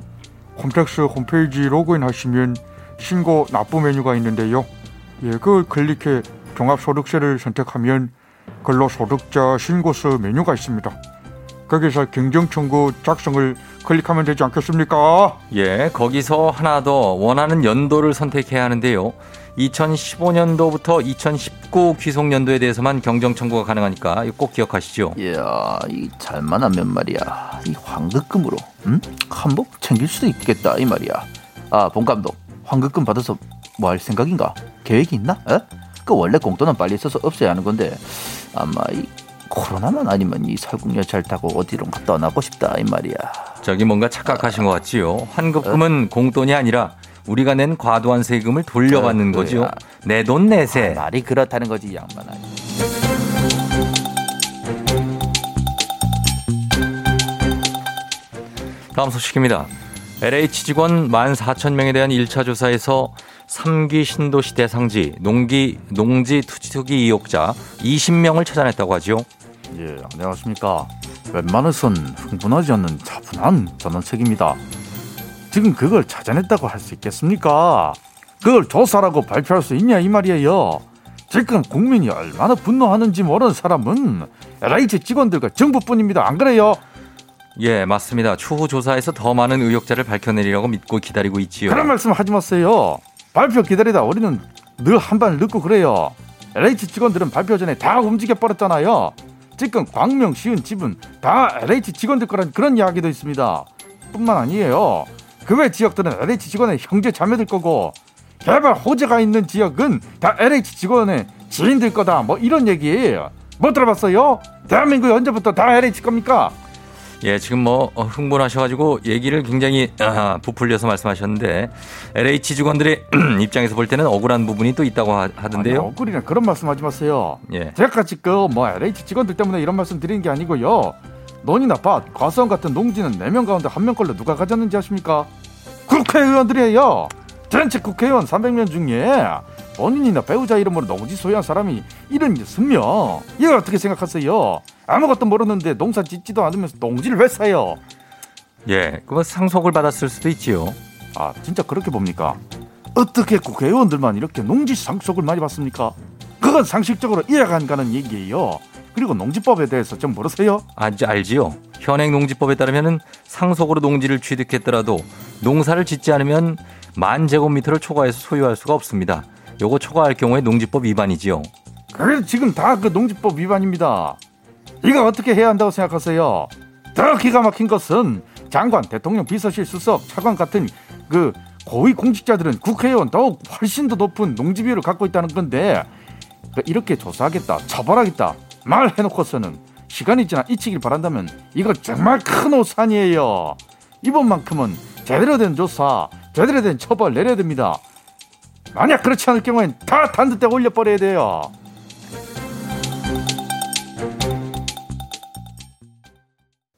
홈택스 홈페이지 로그인 하시면 신고 납부 메뉴가 있는데요. 예 그걸 클릭해 종합소득세를 선택하면 근로소득자 신고서 메뉴가 있습니다 거기서 경정청구 작성을 클릭하면 되지 않겠습니까? 예, 거기서 하나 더 원하는 연도를 선택해야 하는데요. 2015년도부터 2019 귀속년도에 대해서만 경정 청구가 가능하니까 꼭 기억하시죠. 이야, 이 잘만 하면 말이야. 이 환급금으로, 응? 한복 챙길 수도 있겠다, 이 말이야. 아, 본 감독, 환급금 받아서 뭐 할 생각인가? 계획이 있나? 에? 그 원래 공돈은 빨리 써서 없애야 하는 건데, 아마 이 코로나만 아니면 이 설국열 잘 타고 어디론가 떠나고 싶다, 이 말이야. 저기 뭔가 착각하신 것 같지요. 환급금은 공돈이 아니라 우리가 낸 과도한 세금을 돌려받는 어, 거죠. 내 돈 내세. 아, 말이 그렇다는 거지, 이 양반아. 다음 소식입니다. LH 직원 14,000명에 대한 1차 조사에서 3기 신도시 대상지, 농기, 농지 투기 의혹자 20명을 찾아냈다고 하지요. 예, 안녕하십니까. 웬만해선 흥분하지 않는 차분한 전원책입니다. 지금 그걸 찾아냈다고 할 수 있겠습니까? 그걸 조사라고 발표할 수 있냐 이 말이에요. 지금 국민이 얼마나 분노하는지 모르는 사람은 LH 직원들과 정부뿐입니다. 안 그래요? 예, 맞습니다. 추후 조사에서 더 많은 의혹자를 밝혀내리라고 믿고 기다리고 있지요. 그런 말씀 하지 마세요. 발표 기다리다 우리는 늘 한 발 늦고 그래요. LH 직원들은 발표 전에 다 움직여 버렸잖아요. 지금 광명, 시은, 집은 다 LH 직원들 거란 그런 이야기도 있습니다. 뿐만 아니에요. 그 외 지역들은 LH 직원의 형제 자매들 거고 개발 호재가 있는 지역은 다 LH 직원의 지인들 거다. 뭐 이런 얘기예요. 못 들어봤어요? 대한민국이 언제부터 다 LH 겁니까? 예, 지금 뭐 어, 흥분하셔가지고 얘기를 굉장히 아, 부풀려서 말씀하셨는데 LH 직원들의 입장에서 볼 때는 억울한 부분이 또 있다고 하, 하던데요. 아니, 억울이나 그런 말씀하지 마세요. 예. 제가 지금 뭐 LH 직원들 때문에 이런 말씀 드리는 게 아니고요. 논이나 밭, 과수원 같은 농지는 네명 가운데 한 명 걸로 누가 가졌는지 아십니까? 국회의원들이에요. 전체 국회의원 300명 중에 본인이나 배우자 이름으로 농지 소유한 사람이 76명. 이걸 어떻게 생각하세요? 아무것도 모르는데 농사 짓지도 않으면서 농지를 왜 사요? 예, 그거 상속을 받았을 수도 있지요. 아, 진짜 그렇게 봅니까? 어떻게 국회의원들만 이렇게 농지 상속을 많이 받습니까? 그건 상식적으로 이해가 안 가는 얘기예요. 그리고 농지법에 대해서 좀 모르세요? 알지, 알지요. 현행 농지법에 따르면은 상속으로 농지를 취득했더라도 농사를 짓지 않으면 만 제곱미터를 초과해서 소유할 수가 없습니다. 요거 초과할 경우에 농지법 위반이지요. 그래도 지금 다 그 농지법 위반입니다. 이거 어떻게 해야 한다고 생각하세요? 더 기가 막힌 것은 장관, 대통령, 비서실 수석, 차관 같은 그 고위 공직자들은 국회의원 더욱 훨씬 더 높은 농지 비율을 갖고 있다는 건데 그 이렇게 조사하겠다, 처벌하겠다 말해놓고서는 시간이 지나 잊히길 바란다면 이거 정말 큰 오산이에요. 이번만큼은 제대로 된 조사, 제대로 된 처벌 내려야 됩니다. 만약 그렇지 않을 경우엔 다 단두대 올려버려야 돼요.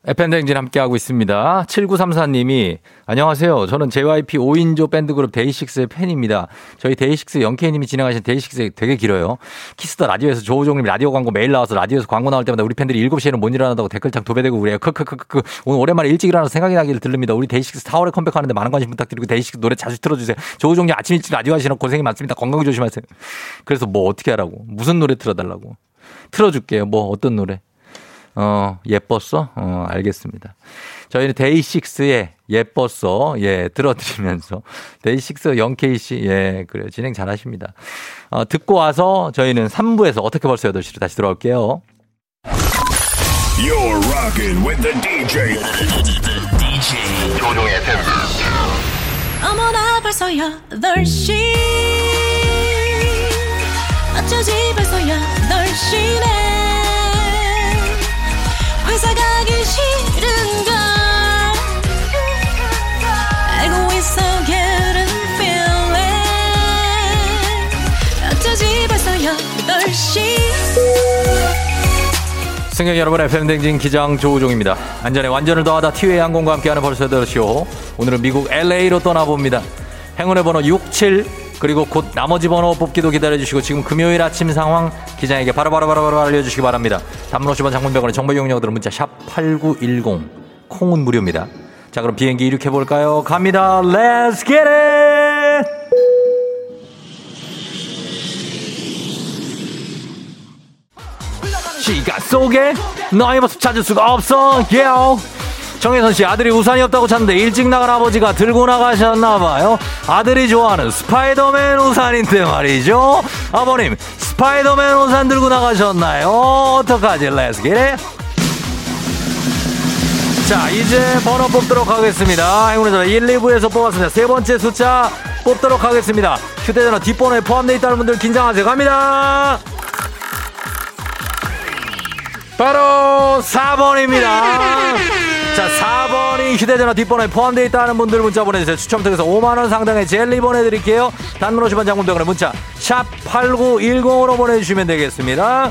FM 대행진 함께하고 있습니다. 7934님이 안녕하세요. 저는 JYP 5인조 밴드그룹 데이식스의 팬입니다. 저희 데이식스 영케이님이 진행하신 데이식스 되게 길어요. Kiss the Radio에서 조우종님 라디오 광고 매일 나와서 라디오에서 광고 나올 때마다 우리 팬들이 7시에는 못 일어난다고 댓글창 도배되고 그래요. 크크크크 오늘 오랜만에 일찍 일어나서 생각이 나기를 들릅니다. 우리 데이식스 4월에 컴백하는데 많은 관심 부탁드리고 데이식스 노래 자주 틀어주세요. 조우종님 아침 일찍 라디오 하시는 고생이 많습니다. 건강 조심하세요. 그래서 뭐 어떻게 하라고? 무슨 노래 틀어달라고? 틀어줄게요. 뭐 어떤 노래? 어, 예뻤어? 어, 알겠습니다. 저희는 데이식스의 예뻤어. 예, 들어드리면서. 데이식스 영케이 씨, 예, 그래요. 진행 잘 하십니다. 어, 듣고 와서 저희는 3부에서 어떻게 벌써 8시로 다시 돌아올게요. You're rocking with the DJ. DJ 조종의. 어머나 벌써 8시 어쩌지 벌써 8시네 싫은 걸 알고 있어 getting feeling 어쩌지 벌써 8시 승객 여러분, FM댕진 기장 조우종입니다. 안전에 완전을 더하다 티웨이 항공과 함께하는 벌써 8시오. 오늘은 미국 LA로 떠나봅니다. 행운의 번호 67, 그리고 곧 나머지 번호 뽑기도 기다려주시고 지금 금요일 아침 상황 기장에게 바로 바로 바로 바로 알려주시기 바랍니다. 단문 50원 장문병원의 정보 이용료들은 문자 샵 8910 콩은 무료입니다. 자 그럼 비행기 이륙해볼까요? 갑니다. Let's get it! 시간 속에 너의 모습 찾을 수가 없어 yeah. 정혜선 씨 아들이 우산이 없다고 찾는데 일찍 나간 아버지가 들고 나가셨나 봐요. 아들이 좋아하는 스파이더맨 우산인데 말이죠. 아버님 스파이더맨 우산 들고 나가셨나요? 어떡하지? Let's get it. 자, 이제 번호 뽑도록 하겠습니다. 행운의 전화 1, 2부에서 뽑았습니다. 세 번째 숫자 뽑도록 하겠습니다. 휴대전화 뒷번호에 포함되어 있다는 분들 긴장하세요. 갑니다. 바로 4번입니다. 자, 4번이 휴대전화 뒷번호에 포함되어 있다는 분들 문자 보내주세요. 추첨 통해서 5만원 상당의 젤리 보내드릴게요. 단문 50원 장군병원의 문자, 샵8910으로 보내주시면 되겠습니다.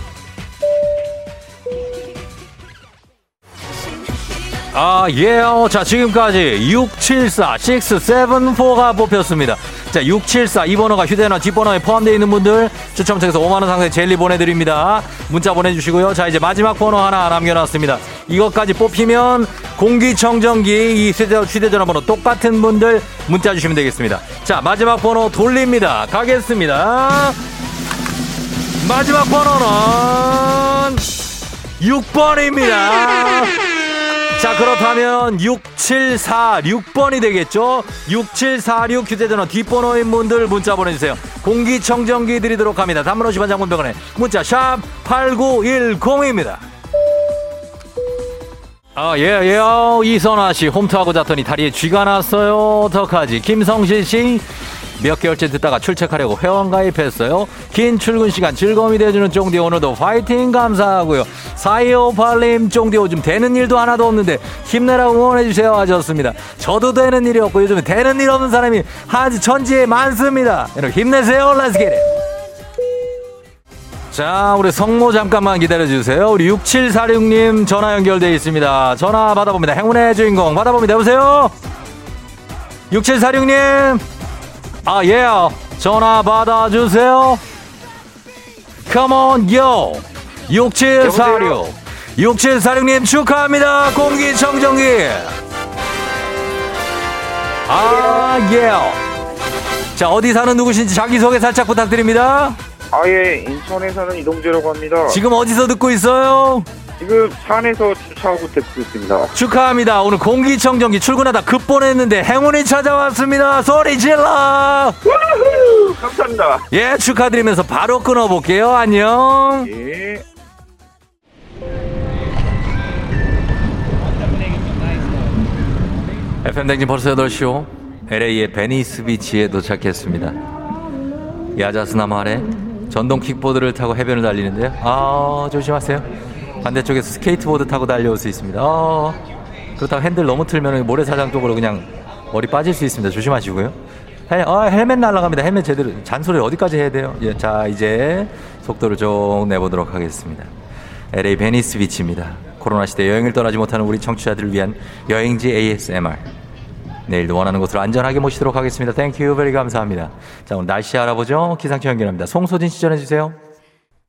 아, 예. 요 자, 지금까지 674, 674가 뽑혔습니다. 자, 674, 이 번호가 휴대전화 뒷번호에 포함되어 있는 분들 추첨 통해서 5만 원 상당의 젤리 보내 드립니다. 문자 보내 주시고요. 자, 이제 마지막 번호 하나 남겨 놨습니다. 이것까지 뽑히면 공기청정기 이 휴대, 휴대전화 번호 똑같은 분들 문자 주시면 되겠습니다. 자, 마지막 번호 돌립니다. 가겠습니다. 마지막 번호는 6번입니다. 자, 그렇다면 6746번이 되겠죠? 6746 휴대전화 뒷번호인 분들 문자 보내주세요. 공기청정기 드리도록 합니다. 단문 50원 장문병원에 문자 샵 8910입니다. 아, 예, 예, 어, 이선아 씨, 홈트하고 잤더니 다리에 쥐가 났어요. 어떡하지? 김성실 씨, 몇 개월째 듣다가 출첵하려고 회원 가입했어요. 긴 출근 시간 즐거움이 돼주는 쫑디 오늘도 파이팅 감사하고요. 4258님 쫑디 요즘 되는 일도 하나도 없는데 힘내라고 응원해주세요 하셨습니다. 저도 되는 일이 없고 요즘 되는 일 없는 사람이 한 천지에 많습니다. 여러분 힘내세요. Let's get it. 자, 우리 성모 잠깐만 기다려주세요. 우리 6746님 전화 연결돼 있습니다. 전화 받아봅니다. 행운의 주인공 받아봅니다. 여보세요? 6746님? 아, 예. 전화 받아주세요. Come on, yo. 6746. 6746님 축하합니다. 공기청정기. 아, 예. 자, 어디 사는 누구신지 자기소개 살짝 부탁드립니다. 아, 예, 인천에 사는 이동재라고 합니다. 지금 어디서 듣고 있어요? 지금 산에서 주차하고 듣고 있습니다. 축하합니다. 오늘 공기청정기 출근하다 급보냈는데 행운이 찾아왔습니다. 소리 질러! 감사합니다. 예, 축하드리면서 바로 끊어볼게요. 안녕. 예. FM 대행진 벌써 8시오. LA의 베니스 비치에 도착했습니다. 야자수 아래 전동 킥보드를 타고 해변을 달리는데요. 아, 조심하세요. 반대쪽에서 스케이트보드 타고 달려올 수 있습니다. 어, 그렇다고 핸들 너무 틀면 모래사장 쪽으로 그냥 머리 빠질 수 있습니다. 조심하시고요. 헬, 아, 헬멧 날아갑니다. 헬멧 제대로. 잔소리 어디까지 해야 돼요? 예, 자, 이제 속도를 좀 내보도록 하겠습니다. LA 베니스 비치입니다. 코로나 시대 여행을 떠나지 못하는 우리 청취자들을 위한 여행지 ASMR. 내일도 원하는 곳으로 안전하게 모시도록 하겠습니다. Thank you very 감사합니다. 자, 오늘 날씨 알아보죠. 기상청 연결합니다. 송소진 씨 전해 주세요.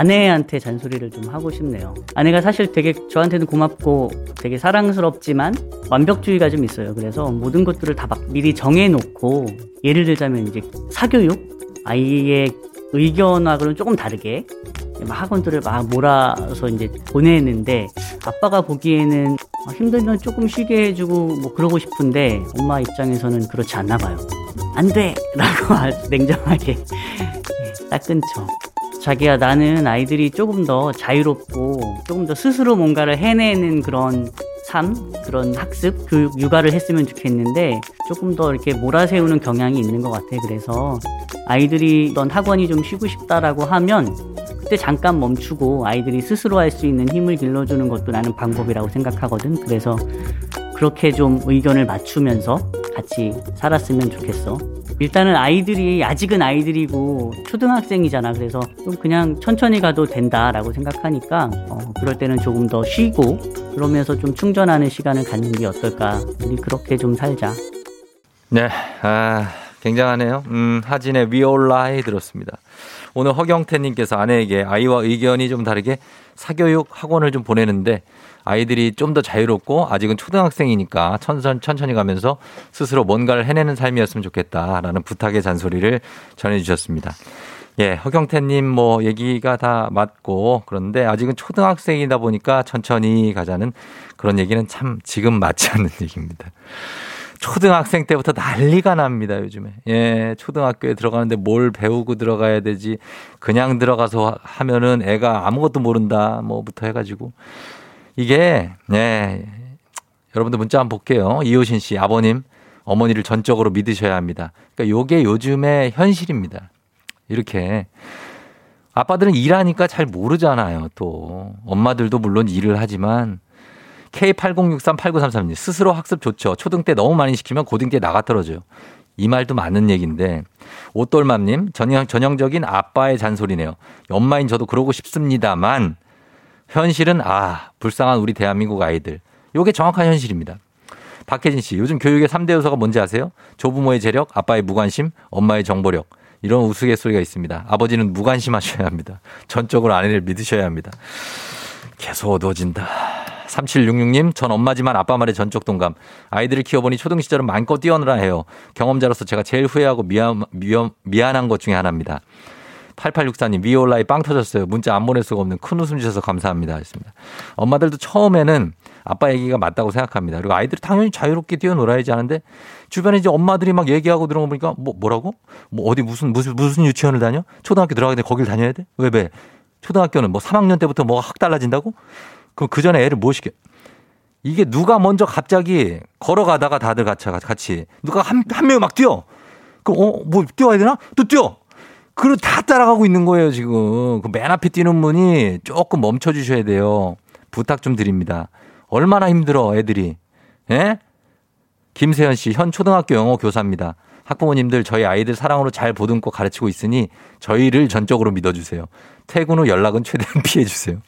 아내한테 잔소리를 좀 하고 싶네요. 아내가 사실 되게 저한테는 고맙고 되게 사랑스럽지만 완벽주의가 좀 있어요. 그래서 모든 것들을 다 막 미리 정해놓고 예를 들자면 이제 사교육 아이의 의견하고는 조금 다르게 막 학원들을 막 몰아서 이제 보내는데 아빠가 보기에는 아, 힘들면 조금 쉬게 해주고 뭐 그러고 싶은데 엄마 입장에서는 그렇지 않나 봐요. 안 돼! 라고 냉정하게 딱 끊죠. 자기야 나는 아이들이 조금 더 자유롭고 조금 더 스스로 뭔가를 해내는 그런 삶, 그런 학습, 교육, 육아를 했으면 좋겠는데 조금 더 이렇게 몰아세우는 경향이 있는 것 같아. 그래서 아이들이 넌 학원이 좀 쉬고 싶다라고 하면 그때 잠깐 멈추고 아이들이 스스로 할 수 있는 힘을 길러주는 것도 나는 방법이라고 생각하거든. 그래서 그렇게 좀 의견을 맞추면서 같이 살았으면 좋겠어. 일단은 아이들이 아직은 아이들이고 초등학생이잖아. 그래서 좀 그냥 천천히 가도 된다라고 생각하니까 어, 그럴 때는 조금 더 쉬고 그러면서 좀 충전하는 시간을 갖는 게 어떨까. 우리 그렇게 좀 살자. 네, 아, 굉장하네요. 음, 하진의 위올라에 들었습니다. 오늘 허경태님께서 아내에게 아이와 의견이 좀 다르게 사교육 학원을 좀 보내는데 아이들이 좀 더 자유롭고 아직은 초등학생이니까 천천, 천천히 가면서 스스로 뭔가를 해내는 삶이었으면 좋겠다라는 부탁의 잔소리를 전해주셨습니다. 예, 허경태님 뭐 얘기가 다 맞고 그런데 아직은 초등학생이다 보니까 천천히 가자는 그런 얘기는 참 지금 맞지 않는 얘기입니다. 초등학생 때부터 난리가 납니다, 요즘에. 예, 초등학교에 들어가는데 뭘 배우고 들어가야 되지. 그냥 들어가서 하면은 애가 아무것도 모른다, 뭐부터 해가지고. 이게, 예, 여러분들 문자 한번 볼게요. 이효신 씨, 아버님, 어머니를 전적으로 믿으셔야 합니다. 그러니까 요게 요즘의 현실입니다. 이렇게. 아빠들은 일하니까 잘 모르잖아요, 또. 엄마들도 물론 일을 하지만 K80638933님 스스로 학습 좋죠. 초등 때 너무 많이 시키면 고등 때 나가 떨어져요. 이 말도 맞는 얘기인데 옷돌맘님 전형, 전형적인 아빠의 잔소리네요. 엄마인 저도 그러고 싶습니다만 현실은 아 불쌍한 우리 대한민국 아이들. 요게 정확한 현실입니다. 박혜진 씨 요즘 교육의 3대 요소가 뭔지 아세요? 조부모의 재력, 아빠의 무관심, 엄마의 정보력. 이런 우스갯소리가 있습니다. 아버지는 무관심하셔야 합니다. 전적으로 아내를 믿으셔야 합니다. 계속 어두워진다. 3766님, 전 엄마지만 아빠 말에 전적 동감. 아이들을 키워보니 초등 시절은 마음껏 뛰어노라 해요. 경험자로서 제가 제일 후회하고 미안, 미안, 미안한 것 중에 하나입니다. 8864님, 위올라에 빵 터졌어요. 문자 안 보낼 수가 없는 큰 웃음 주셔서 감사합니다. 했습니다. 엄마들도 처음에는 아빠 얘기가 맞다고 생각합니다. 그리고 아이들이 당연히 자유롭게 뛰어놀아야지 하는데 주변에 이제 엄마들이 막 얘기하고 들어가 보니까 뭐, 뭐라고? 뭐 어디 무슨, 무슨, 무슨 유치원을 다녀? 초등학교 들어가는데 거길 다녀야 돼? 왜, 왜? 초등학교는 뭐 3학년 때부터 뭐가 확 달라진다고? 그럼 그 전에 애를 뭐 시켜? 이게 누가 먼저 갑자기 걸어가다가 다들 같이, 같이. 누가 한, 한 명이 막 뛰어. 그럼, 어, 뭐 뛰어야 되나? 또 뛰어! 그리고 다 따라가고 있는 거예요, 지금. 그 맨 앞에 뛰는 분이 조금 멈춰 주셔야 돼요. 부탁 좀 드립니다. 얼마나 힘들어, 애들이. 예? 김세현 씨, 현 초등학교 영어 교사입니다. 학부모님들 저희 아이들 사랑으로 잘 보듬고 가르치고 있으니 저희를 전적으로 믿어주세요. 퇴근 후 연락은 최대한 피해주세요.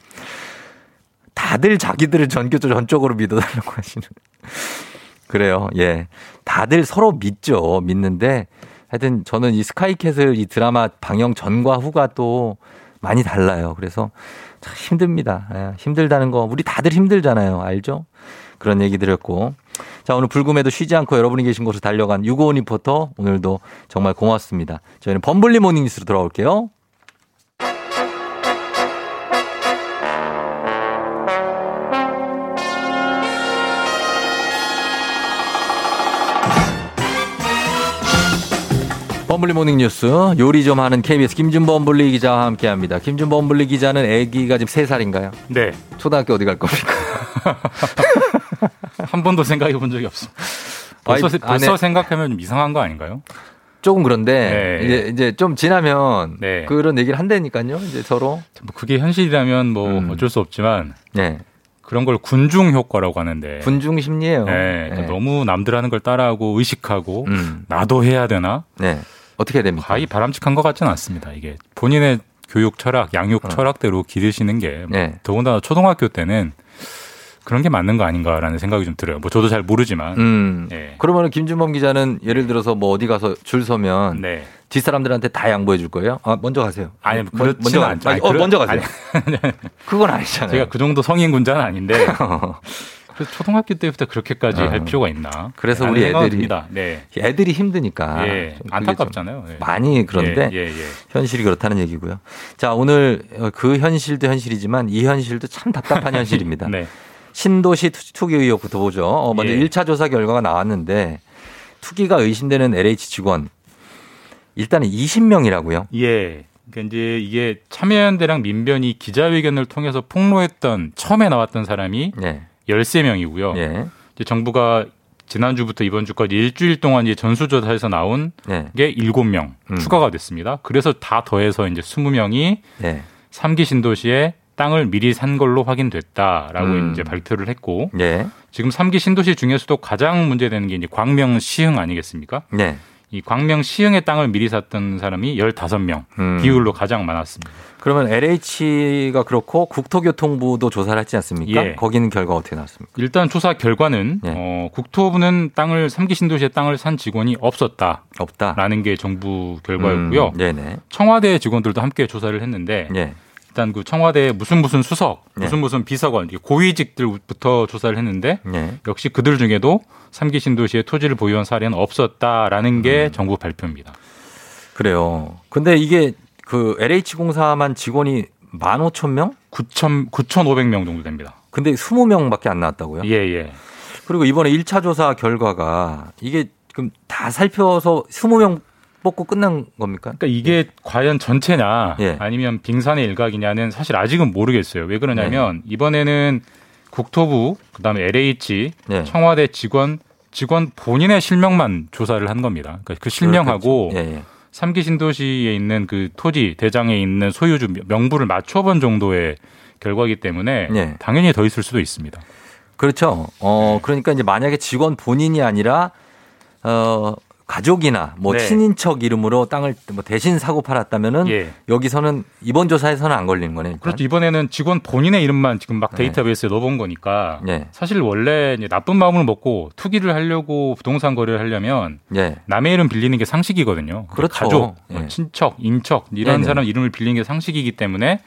다들 자기들을 전교조 전적으로 믿어달라고 하시는. 그래요. 예. 다들 서로 믿죠. 믿는데 하여튼 저는 이 스카이캐슬 이 드라마 방영 전과 후가 또 많이 달라요. 그래서 참 힘듭니다. 예, 힘들다는 거 우리 다들 힘들잖아요. 알죠? 그런 얘기 드렸고. 자, 오늘 불금에도 쉬지 않고 여러분이 계신 곳으로 달려간 유고원 리포터 오늘도 정말 고맙습니다. 저희는 범블리 모닝 뉴스로 돌아올게요. 범블리 모닝 뉴스 요리 좀 하는 KBS 김준범 블리 기자와 함께합니다. 김준범 블리 기자는 아기가 지금 3살인가요? 네. 초등학교 어디 갈 겁니까? 한 번도 생각해 본 적이 없습니다. 벌써, 아이, 벌써 생각하면 좀 이상한 거 아닌가요? 조금 그런데 네. 이제 이제 좀 지나면 네. 그런 얘기를 한다니까요. 이제 서로 뭐 그게 현실이라면 뭐 어쩔 수 없지만 네. 그런 걸 군중 효과라고 하는데 군중 심리예요. 네, 그러니까 네. 너무 남들 하는 걸 따라하고 의식하고 음. 나도 해야 되나? 네. 어떻게 해야 됩니까? 과히 바람직한 것 같지는 않습니다. 이게 본인의 교육 철학, 양육 철학대로 기르시는 게 어. 네. 더군다나 초등학교 때는 그런 게 맞는 거 아닌가라는 생각이 좀 들어요. 뭐 저도 잘 모르지만. 음. 예. 그러면 김준범 기자는 예를 들어서 뭐 어디 가서 줄 서면 네. 뒷 사람들한테 다 양보해 줄 거예요? 아, 먼저 가세요. 아니, 먼- 먼저 가. 아니, 아니, 어, 그러- 먼저 가세요. 아니, 그건 아니잖아요. 제가 그 정도 성인 군자는 아닌데 그래서 초등학교 때부터 그렇게까지 어. 할 필요가 있나? 그래서 우리 애들이. 네. 애들이 힘드니까 예, 안타깝잖아요. 좀 예. 많이 그런데 예, 예, 예. 현실이 그렇다는 얘기고요. 자 오늘 어, 그 현실도 현실이지만 이 현실도 참 답답한 현실입니다. 네. 신도시 투- 투기 의혹부터 보죠. 어, 먼저 예. 1차 조사 결과가 나왔는데 투기가 의심되는 LH 직원 일단은 20명이라고요. 예. 그러니까 이제 이게 참여연대랑 민변이 기자회견을 통해서 폭로했던 처음에 나왔던 사람이 네. 13명이고요. 예. 이제 정부가 지난주부터 이번 주까지 일주일 동안 이제 전수조사에서 나온 네. 게 7명 음. 추가가 됐습니다. 그래서 다 더해서 이제 20명이 네. 3기 신도시에 땅을 미리 산 걸로 확인됐다라고 음. 이제 발표를 했고 네. 지금 3기 신도시 중에서도 가장 문제되는 게 이제 광명 시흥 아니겠습니까? 네. 이 광명 시흥의 땅을 미리 샀던 사람이 15명 음. 비율로 가장 많았습니다. 그러면 LH가 그렇고 국토교통부도 조사를 했지 않습니까? 예. 거기는 결과 어떻게 나왔습니까? 일단 조사 결과는 예. 어, 국토부는 땅을 삼기 신도시의 땅을 산 직원이 없었다. 없다. 라는 게 정부 결과였고요. 음, 네네. 청와대 직원들도 함께 조사를 했는데 예. 일단 그 청와대 무슨 무슨 수석, 예. 무슨 무슨 비서관, 고위직들부터 조사를 했는데 예. 역시 그들 중에도 삼기 신도시에 토지를 보유한 사례는 없었다라는 게 음. 정부 발표입니다. 그래요. 근데 이게 그 LH공사만 직원이 15,000명? 9,000 9,500명 정도 됩니다. 근데 20명밖에 안 나왔다고요? 예, 예. 그리고 이번에 1차 조사 결과가 이게 지금 다 살펴서 20명 뽑고 끝난 겁니까? 그러니까 이게 과연 전체냐 예. 아니면 빙산의 일각이냐는 사실 아직은 모르겠어요. 왜 그러냐면 이번에는 국토부 그다음에 LH 예. 청와대 직원 직원 본인의 실명만 조사를 한 겁니다. 그러니까 그 실명하고. 예, 예. 삼기 신도시에 있는 그 토지 대장에 있는 소유주 명부를 맞춰본 정도의 결과이기 때문에 예. 당연히 더 있을 수도 있습니다. 그렇죠. 어, 그러니까 이제 만약에 직원 본인이 아니라 어, 가족이나 뭐 네. 친인척 이름으로 땅을 뭐 대신 사고 팔았다면은 예. 여기서는 이번 조사에서는 안 걸리는 거네요. 일단. 그렇죠. 이번에는 직원 본인의 이름만 지금 막 데이터베이스에 넣어본 거니까 예. 사실 원래 나쁜 마음을 먹고 투기를 하려고 부동산 거래를 하려면 예. 남의 이름 빌리는 게 상식이거든요. 그렇죠. 가족, 뭐 예. 친척, 인척 이런. 사람 이름을 빌리는 게 상식이기 때문에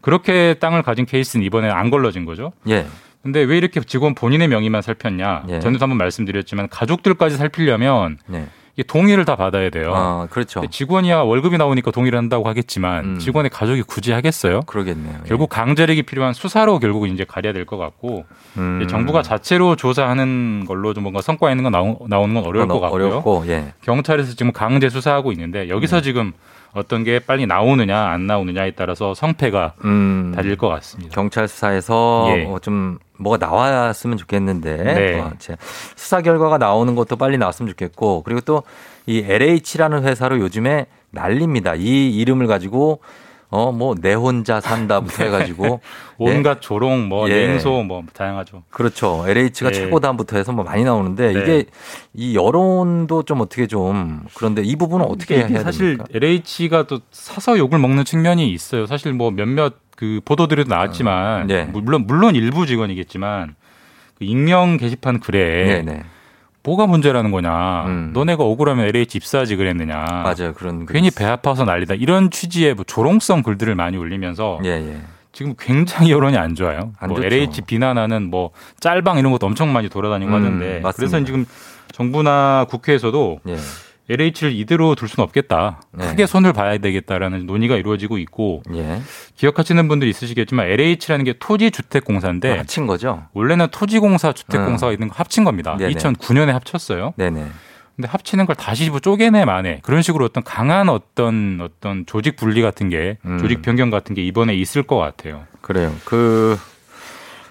그렇게 땅을 가진 케이스는 이번에 안 걸러진 거죠. 예. 근데 왜 이렇게 직원 본인의 명의만 살폈냐? 예. 전에도 한번 말씀드렸지만 가족들까지 살피려면 네. 이게 동의를 다 받아야 돼요. 아, 그렇죠. 직원이야 월급이 나오니까 동의를 한다고 하겠지만 음. 직원의 가족이 굳이 하겠어요? 그러겠네요. 예. 결국 강제력이 필요한 수사로 결국 이제 가려야 될 것 같고 음. 정부가 자체로 조사하는 걸로 좀 뭔가 성과 있는 거 나오, 나오는 건 어려울 것 같고요. 어렵고, 예. 경찰에서 지금 강제 수사하고 있는데 여기서 지금 어떤 게 빨리 나오느냐 안 나오느냐에 따라서 성패가 음. 달릴 것 같습니다. 경찰 수사에서 예. 어, 좀 뭐가 나왔으면 좋겠는데 네. 어, 제 수사 결과가 나오는 것도 빨리 나왔으면 좋겠고 그리고 또 이 LH라는 회사로 요즘에 난립니다. 이 이름을 가지고 어 뭐 내 혼자 산다부터 해가지고 예. 온갖 조롱, 뭐 예. 냉소, 뭐 다양하죠. 그렇죠. LH가 네. 최고다부터 해서 뭐 많이 나오는데 네. 이게 이 여론도 좀 어떻게 좀 그런데 이 부분은 어떻게 해야 사실 됩니까? LH가 또 사서 욕을 먹는 측면이 있어요. 사실 뭐 몇몇 그 보도들에도 나왔지만 네. 물론 물론 일부 직원이겠지만 그 익명 게시판 글에 네네. 뭐가 문제라는 거냐. 음. 너네가 억울하면 LH 입사하지 그랬느냐. 맞아요. 그런 괜히 배 아파서 난리다. 이런 취지의 뭐 조롱성 글들을 많이 올리면서 예, 예. 지금 굉장히 여론이 안 좋아요. 안 뭐 좋죠. LH 비난하는 뭐 짤방 이런 것도 엄청 많이 돌아다니고 음, 하는데 맞습니다. 그래서 지금 정부나 국회에서도 예. LH를 이대로 둘 수는 없겠다. 네. 크게 손을 봐야 되겠다라는 논의가 이루어지고 있고 예. 기억하시는 분들이 있으시겠지만 LH라는 게 토지주택공사인데 합친 거죠. 원래는 토지공사, 주택공사가 있는 거 합친 겁니다. 네네. 2009년에 합쳤어요. 네네. 근데 합치는 걸 다시 뭐 쪼개내 만에 그런 식으로 어떤 강한 어떤 어떤 조직 분리 같은 게 음. 조직 변경 같은 게 이번에 있을 것 같아요. 그래요. 그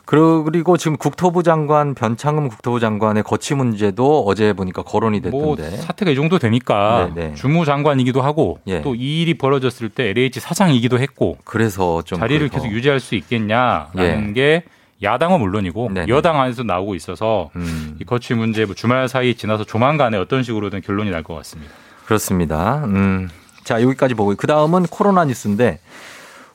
그리고 지금 국토부 장관 변창흠 국토부 장관의 거취 문제도 어제 보니까 거론이 뭐 됐던데. 사태가 이 정도 되니까 네네. 주무 장관이기도 하고 예. 또이 일이 벌어졌을 때 LH 사장이기도 했고 그래서 좀 자리를 그래서. 계속 유지할 수 있겠냐라는 예. 게 야당은 물론이고 네네. 여당 안에서 나오고 있어서 음, 이 거취 문제 뭐 주말 사이 지나서 조만간에 어떤 식으로든 결론이 날 것 같습니다. 그렇습니다. 음. 자, 여기까지 보고 그 다음은 코로나 뉴스인데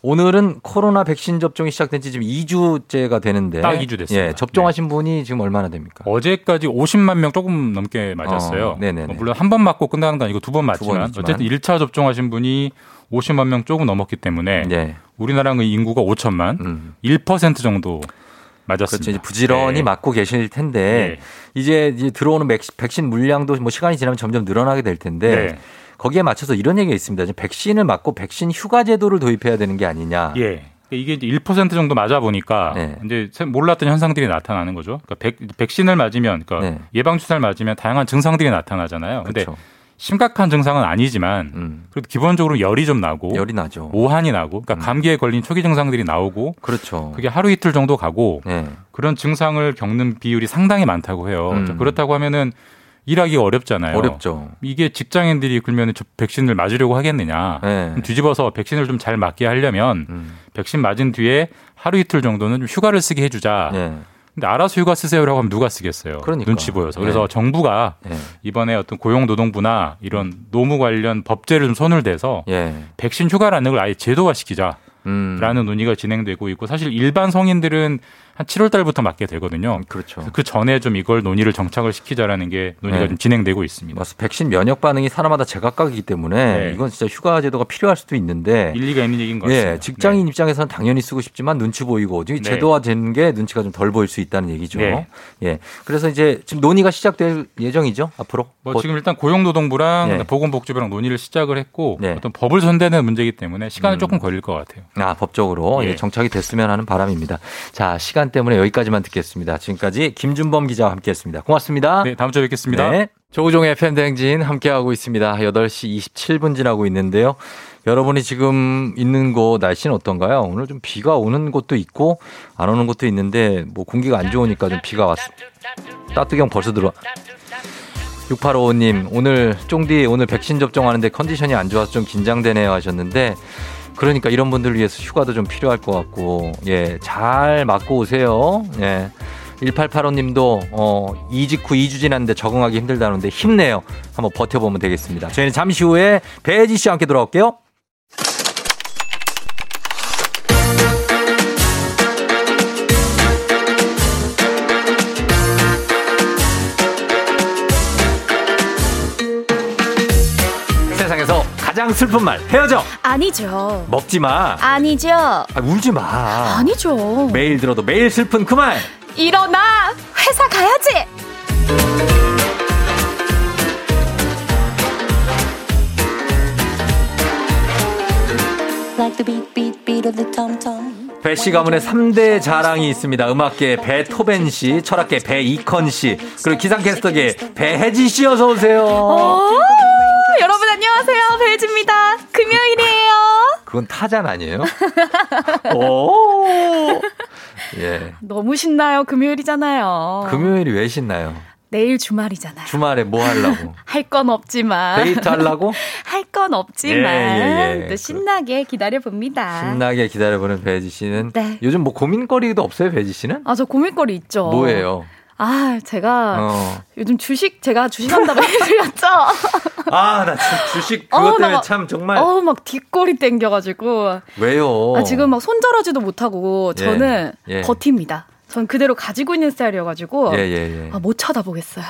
오늘은 코로나 백신 접종이 시작된 지 지금 2주째가 되는데 딱 2주 됐습니다. 네. 예, 접종하신 분이 지금 얼마나 됩니까? 어제까지 50만 명 조금 넘게 맞았어요. 어. 뭐 물론 한 번 맞고 끝나는 건 아니고 두 번 맞지만 번이지만. 어쨌든 1차 접종하신 분이 50만 명 조금 넘었기 때문에 네. 우리나라는 인구가 5천만 음. 1% 정도 맞았습니다. 그렇죠. 이제 부지런히 네. 맞고 계실 텐데 이제, 이제 들어오는 맥- 백신 물량도 뭐 시간이 지나면 점점 늘어나게 될 텐데 네. 거기에 맞춰서 이런 얘기가 있습니다. 이제 백신을 맞고 백신 휴가 제도를 도입해야 되는 게 아니냐. 예. 이게 이제 1% 정도 맞아 보니까 네. 이제 몰랐던 현상들이 나타나는 거죠. 그러니까 백, 백신을 맞으면 그러니까 네. 예방 주사를 맞으면 다양한 증상들이 나타나잖아요. 근데 그렇죠. 심각한 증상은 아니지만 음. 그래도 기본적으로 열이 좀 나고 열이 나죠. 오한이 나고 그러니까 감기에 걸린 초기 증상들이 나오고 그렇죠. 그게 하루 이틀 정도 가고 네. 그런 증상을 겪는 비율이 상당히 많다고 해요. 음. 자, 그렇다고 하면은 일하기가 어렵잖아요. 어렵죠. 이게 직장인들이 그러면 저 백신을 맞으려고 하겠느냐. 네. 뒤집어서 백신을 좀 잘 맞게 하려면 음. 백신 맞은 뒤에 하루 이틀 정도는 좀 휴가를 쓰게 해주자. 네. 근데 알아서 휴가 쓰세요라고 하면 누가 쓰겠어요? 그러니까. 눈치 보여서. 그래서 네. 정부가 예. 이번에 어떤 고용노동부나 이런 노무 관련 법제를 좀 손을 대서 예. 백신 휴가라는 걸 아예 제도화시키자. 음. 라는 논의가 진행되고 있고 사실 일반 성인들은 한 7월 달부터 맞게 되거든요. 그렇죠. 그 전에 좀 이걸 논의를 정착을 시키자라는 게 논의가 네. 좀 진행되고 있습니다. 맞습니다. 백신 면역 반응이 사람마다 제각각이기 때문에 네. 이건 진짜 휴가 제도가 필요할 수도 있는데 일리가 있는 얘기인 것 같습니다. 예, 직장인 입장에서는 당연히 쓰고 싶지만 눈치 보이고 네. 제도화되는 게 눈치가 좀 덜 보일 수 있다는 얘기죠. 네. 예, 그래서 이제 지금 논의가 시작될 예정이죠 앞으로. 뭐 곧. 지금 일단 고용노동부랑 네. 보건복지부랑 논의를 시작을 했고 네. 어떤 법을 손대는 문제이기 때문에 시간은 음. 조금 걸릴 것 같아요. 아, 법적으로 예. 예, 정착이 됐으면 하는 바람입니다. 자, 시간 때문에 여기까지만 듣겠습니다. 지금까지 김준범 기자와 함께했습니다. 고맙습니다. 네, 다음 주에 뵙겠습니다. 네. 조우종의 팬댕진 함께하고 있습니다. 8시 27분 지나고 있는데요. 여러분이 지금 있는 곳 날씨는 어떤가요? 오늘 좀 비가 오는 곳도 있고 안 오는 곳도 있는데 뭐 공기가 안 좋으니까 좀 비가 왔어. 따뚜경 벌써 들어와. 6855님, 오늘 쫑디 오늘 백신 접종하는데 컨디션이 안 좋아서 좀 긴장되네요 하셨는데 그러니까 이런 분들 위해서 휴가도 좀 필요할 것 같고 예, 잘 맞고 오세요. 예. 1885님도 어, 이직 후 2주 지났는데 적응하기 힘들다는데 힘내요. 한번 버텨보면 되겠습니다. 저희는 잠시 후에 배지 씨와 함께 돌아올게요. 가장 슬픈 말 헤어져 아니죠. 먹지 마 아니죠. 아, 울지 마 아니죠. 매일 들어도 매일 슬픈 그 말 일어나. 회사 가야지. Like the beat, beat, beat of the tom tom. 배씨 가문의 3대 자랑이 있습니다. 음악계 배토벤 씨, 철학계 배이컨 씨, 그리고 기상캐스터계 배혜지 씨 어서 오세요. 안녕하세요. 배혜지입니다. 금요일이에요. 그건 타잔 아니에요? 오. 예. 너무 신나요. 금요일이잖아요. 금요일이 왜 신나요? 내일 주말이잖아요. 주말에 뭐 하려고? 할 건 없지만. 데이트 하려고? 할 건 없지만. 예, 예, 예. 또 신나게 기다려 봅니다. 신나게 기다려보는 배지 씨는 네. 요즘 뭐 고민거리도 없어요, 배지 씨는? 아, 저 고민거리 있죠. 뭐예요? 아, 제가 어. 요즘 주식 제가 주식 한다고 해드렸죠. 아, 나 주식 그것 어, 나 때문에 막- 참 정말 어, 막 뒷골이 땡겨가지고. 왜요? 아, 지금 막 손절하지도 못하고 예, 저는 예. 버팁니다. 전 그대로 가지고 있는 스타일이어가지고. 예, 예, 예. 아, 못 쳐다보겠어요.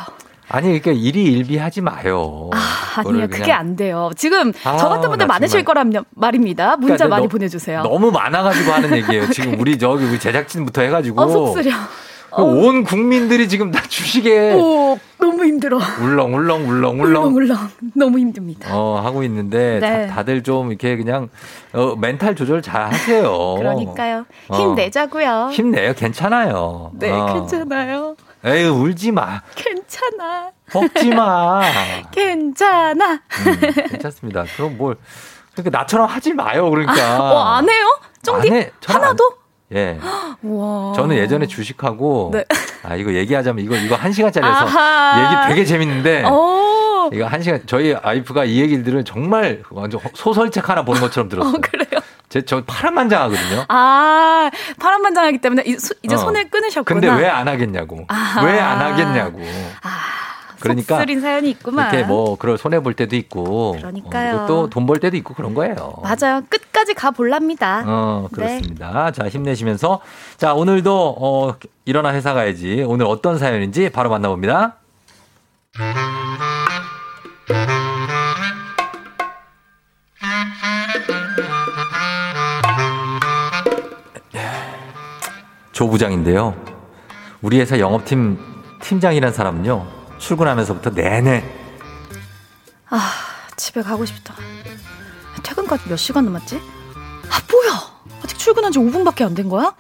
아니, 그러니까 일이 일비하지 마요. 아, 아니요, 그게 그냥 안 돼요. 지금 아, 저 같은 분들 나 많으실. 거란 말입니다. 문자 그러니까 많이 너- 보내주세요. 너무 많아가지고 하는 얘기예요. 지금 우리 저기 우리 제작진부터 해가지고 어, 속쓰려. 온 국민들이 지금 다 주식에 오, 너무 힘들어. 울렁 울렁 울렁 울렁 울렁 울렁. 너무 힘듭니다. 어 하고 있는데 네. 다, 들좀 이렇게 그냥 어, 멘탈 조절 잘 하세요. 그러니까요. 어. 힘내자고요. 힘내요. 괜찮아요. 네, 어. 괜찮아요. 에이 울지 마. 괜찮아. 먹지 마. 괜찮아. 음, 괜찮습니다. 그럼 뭘 그러니까 나처럼 하지 마요. 그러니까. 어, 안 해요? 쫑디? 하나도? 예. 우와. 저는 예전에 주식하고 네. 아 이거 얘기하자면 이거 이거 한 시간짜리여서 아하. 얘기 되게 재밌는데 어. 이거 한 시간 저희 아이프가 이 얘기를 들으면 정말 완전 소설책 하나 보는 것처럼 들었어요. 어, 그래요? 제저 파란만장하거든요. 아, 파란만장하기 때문에 이- 이제 어. 손을 끊으셨구나. 근데 왜 안 하겠냐고. 왜 안 하겠냐고. 그러니까 속쓰린 사연이 있구만. 이렇게 뭐 그걸 손해 볼 때도 있고 그러니까요. 또돈 벌 때도 있고 그런 거예요. 맞아요. 끝까지 가 볼랍니다. 어, 네. 그렇습니다. 자, 힘내시면서. 자, 오늘도, 어, 일어나 회사 가야지. 오늘 어떤 사연인지 바로 만나봅니다. 조 부장인데요. 우리 회사 영업팀 팀장이란 사람은요. 출근하면서부터 내내 아, 집에 가고 싶다. 퇴근까지 몇 시간 남았지? 아, 뭐야? 아직 출근한 지 5분밖에 안 된 거야?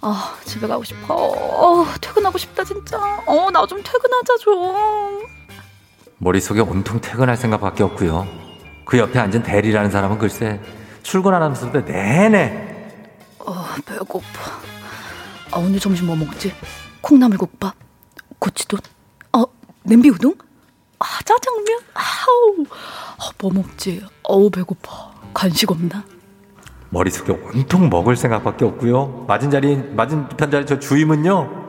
아, 집에 가고 싶어. 어, 퇴근하고 싶다, 진짜. 어, 나 좀 퇴근하자, 좀. 머릿속에 온통 퇴근할 생각밖에 없고요. 그 옆에 앉은 대리라는 사람은 글쎄 출근하면서부터 내내 어, 배고파. 아, 오늘 점심 뭐 먹지? 콩나물국밥? 고치돈? 어, 냄비 우동? 아, 짜장면? 아우. 아, 뭐 먹지? 어우, 배고파. 간식 없나? 머릿속에 온통 먹을 생각밖에 없고요. 맞은 자리 맞은 듯한 자리 저 주임은요.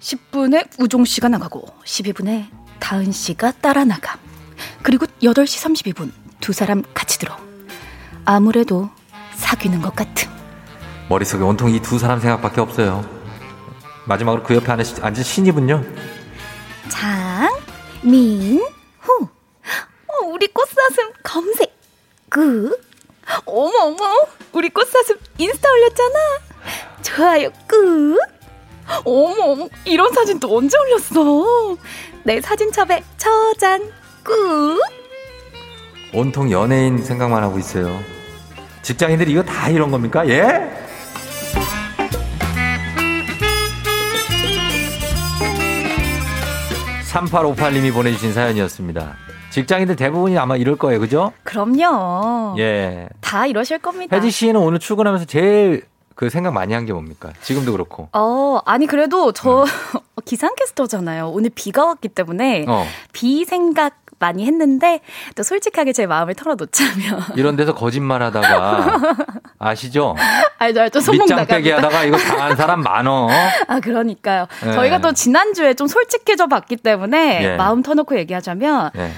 10분에 우종 씨가 나가고 12분에 다은 씨가 따라 나감. 그리고 8시 32분 두 사람 같이 들어. 아무래도 사귀는 것 같음. 머릿속에 온통 이 두 사람 생각밖에 없어요. 마지막으로 그 옆에 앉은 신입은요. 장, 민, 후. 어, 우리 꽃사슴 검색. 그. 어머, 어머. 우리 꽃사슴 인스타 올렸잖아. 좋아요, 그. 어머, 어머. 이런 사진 또 언제 올렸어? 내 사진첩에 저장, 그. 온통 연예인 생각만 하고 있어요. 직장인들이 이거 다 이런 겁니까? 예? (3858님이) 보내주신 사연이었습니다. 직장인들 대부분이 아마 이럴 거예요. 그죠? 그럼요. 예. 다 이러실 겁니다. 혜지 씨는 오늘 출근하면서 제일 그 생각 많이 한 게 뭡니까? 지금도 그렇고. 어, 아니, 그래도 저 기상캐스터잖아요. 오늘 비가 왔기 때문에 어. 비 생각 많이 했는데 또 솔직하게 제 마음을 털어놓자면 이런 데서 거짓말 하다가 아시죠 알죠 알죠 손목 나갑니다. 하다가 이거 당한 사람 많어 아 그러니까요. 예. 저희가 또 지난 주에 좀 솔직해져 봤기 때문에 예. 마음 터놓고 얘기하자면 예.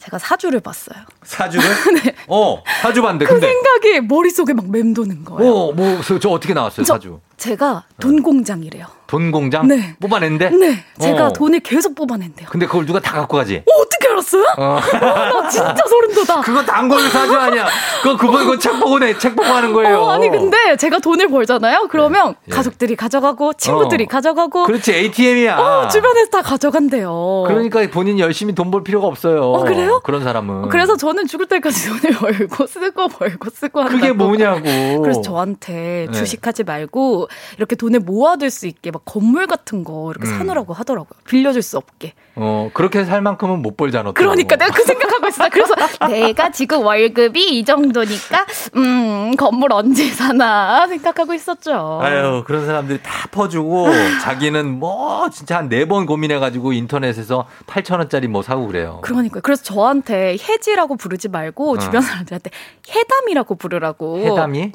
제가 사주를 봤어요. 사주를 어 사주 봤는데 그 근데 생각이 머릿속에 막 맴도는 거예요. 어 뭐 저 어떻게 나왔어요 저- 사주 제가 돈 공장이래요. 돈 공장 네. 뽑아낸대 네, 제가 어. 돈을 계속 뽑아낸대요. 근데 그걸 누가 다 갖고 가지 어, 어떻게 알았어요? 어. 나 진짜 소름 돋아. 그거 단골 사주 아니야. 그거 그거 이거 책 보고 내책 보고 하는 거예요. 어, 아니 근데 제가 돈을 벌잖아요. 그러면 예. 가족들이 가져가고 친구들이 어. 가져가고 그렇지 ATM이야. 어, 주변에서 다 가져간대요. 그러니까 본인 열심히 돈 벌 필요가 없어요. 어, 그래요? 그런 사람은. 그래서 저는 죽을 때까지 돈을 벌고 쓰고 벌고 쓰고 한다고. 그게 뭐냐고. 그래서 저한테 네. 주식하지 말고 이렇게 돈을 모아둘 수 있게 막 건물 같은 거 이렇게 음. 사놓으라고 하더라고요. 빌려줄 수 없게. 어 그렇게 살 만큼은 못 벌잖아. 또. 그러니까 내가 그 생각하고 있어. 그래서 내가 지금 월급이 이 정도니까 음 건물 언제 사나 생각하고 있었죠. 아유 그런 사람들이 다 퍼주고 자기는 뭐 진짜 한 네 번 고민해 가지고 인터넷에서 8천 원짜리 뭐 사고 그래요. 그러니까 그래서 저한테 해지라고 부르지 말고 어. 주변 사람들한테 해담이라고 부르라고. 해담이?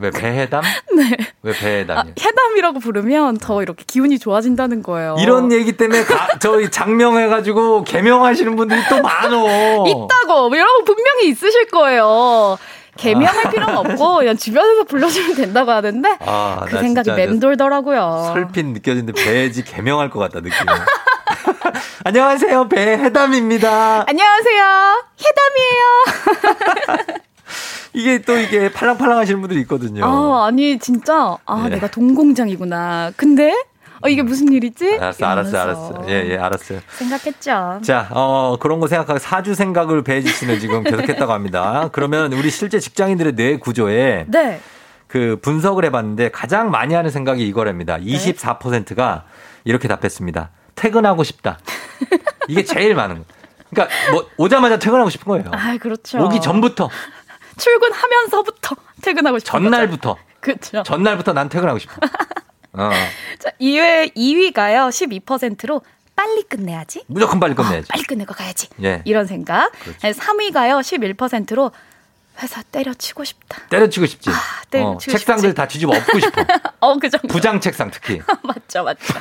왜 배해담? 네. 왜 배해담 이야? 아, 해담이라고 부르면 더 이렇게 기운이 좋아진다는 거예요. 이런 얘기 때문에 가, 저희 장명해가지고 개명하시는 분들이 또 많어. 있다고 여러분 분명히 있으실 거예요. 개명할 필요는 없고 그냥 주변에서 불러주면 된다고 하는데 아, 그나 생각이 맴돌더라고요. 설핏 느껴지는데 배지 개명할 것 같다 느낌이. 안녕하세요 배 해담입니다. 안녕하세요. 해담이에요. 이게 또 이게 팔랑팔랑 하시는 분들이 있거든요. 아, 아니 진짜 아 예. 내가 동공장이구나. 근데 어, 이게 무슨 일이지? 알았어, 알았어, 알았어. 예, 예, 알았어요. 생각했죠. 자, 어, 그런 거 생각하고 사주 생각을 배지 씨는 지금 계속했다고 합니다. 그러면 우리 실제 직장인들의 뇌 구조에 네. 그 분석을 해봤는데 가장 많이 하는 생각이 이거랍니다. 24%가 이렇게 답했습니다. 퇴근하고 싶다. 이게 제일 많은 거. 그러니까 뭐 오자마자 퇴근하고 싶은 거예요. 아, 그렇죠. 오기 전부터, 출근하면서부터 퇴근하고 싶은 전날부터, 그렇죠. 전날부터 난 퇴근하고 싶어. 어, 자, 2위 2위가요. 12%로 빨리 끝내야지. 무조건 빨리 끝내야지. 빨리 끝내고 가야지. 예. 이런 생각. 3위가요. 11%로 회사 때려치고 싶다. 때려치고 싶지. 때려치고 어, 책상들 다 뒤집어 엎고 싶어. 어, 그 정도. 부장 책상 특히. 맞죠, 맞죠.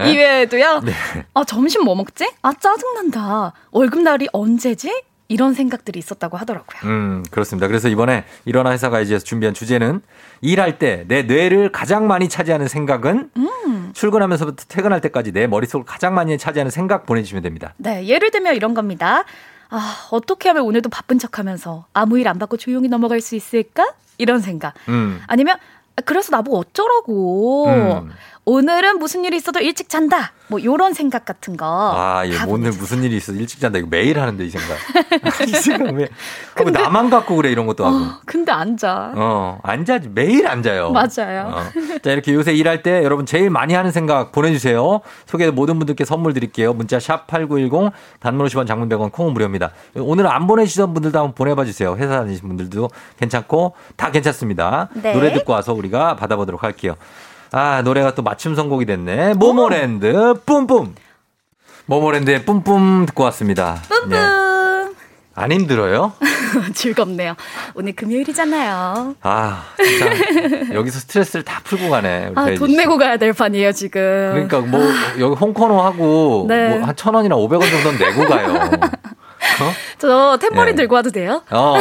예? 이외에도요. 네. 아, 점심 뭐 먹지? 아, 짜증난다. 월급날이 언제지? 이런 생각들이 있었다고 하더라고요. 음, 그렇습니다. 그래서 이번에 일어나 회사 가이지에서 준비한 주제는 일할 때 내 뇌를 가장 많이 차지하는 생각은 음. 출근하면서부터 퇴근할 때까지 내 머릿속을 가장 많이 차지하는 생각 보내주시면 됩니다. 네, 예를 들면 이런 겁니다. 아, 어떻게 하면 오늘도 바쁜 척 하면서 아무 일 안 받고 조용히 넘어갈 수 있을까? 이런 생각. 음. 아니면 아, 그래서 나보고 어쩌라고. 음. 오늘은 무슨 일이 있어도 일찍 잔다. 뭐 요런 생각 같은 거. 아, 예, 다 오늘 무슨 일이 있어 일찍 잔다. 이거 매일 하는데 이 생각. 이 생각 왜? 아, 왜 나만 갖고 그래 이런 것도 하고. 어, 근데 앉아. 어, 앉아지. 매일 앉아요. 맞아요. 어. 자, 이렇게 요새 일할 때 여러분 제일 많이 하는 생각 보내 주세요. 소개된 모든 분들께 선물 드릴게요. 문자 샵 8910 단문 50원 장문 100원 콩은 무료입니다. 오늘 안 보내주시던 분들도 한번 보내 봐 주세요. 회사 다니신 분들도 괜찮고 다 괜찮습니다. 네. 노래 듣고 와서 우리가 받아보도록 할게요. 아, 노래가 또 맞춤 선곡이 됐네. 모모랜드 뿜뿜. 모모랜드의 뿜뿜 듣고 왔습니다. 뿜뿜. 예. 안 힘들어요? 즐겁네요. 오늘 금요일이잖아요. 아, 진짜 여기서 스트레스를 다 풀고 가네. 아, 돈 씨. 내고 가야 될 판이에요, 지금. 그러니까 뭐 여기 홍코노 하고 네. 뭐 한천 원이나 오백 원 정도는 내고 가요. 저 템머리 예. 들고 와도 돼요? 어,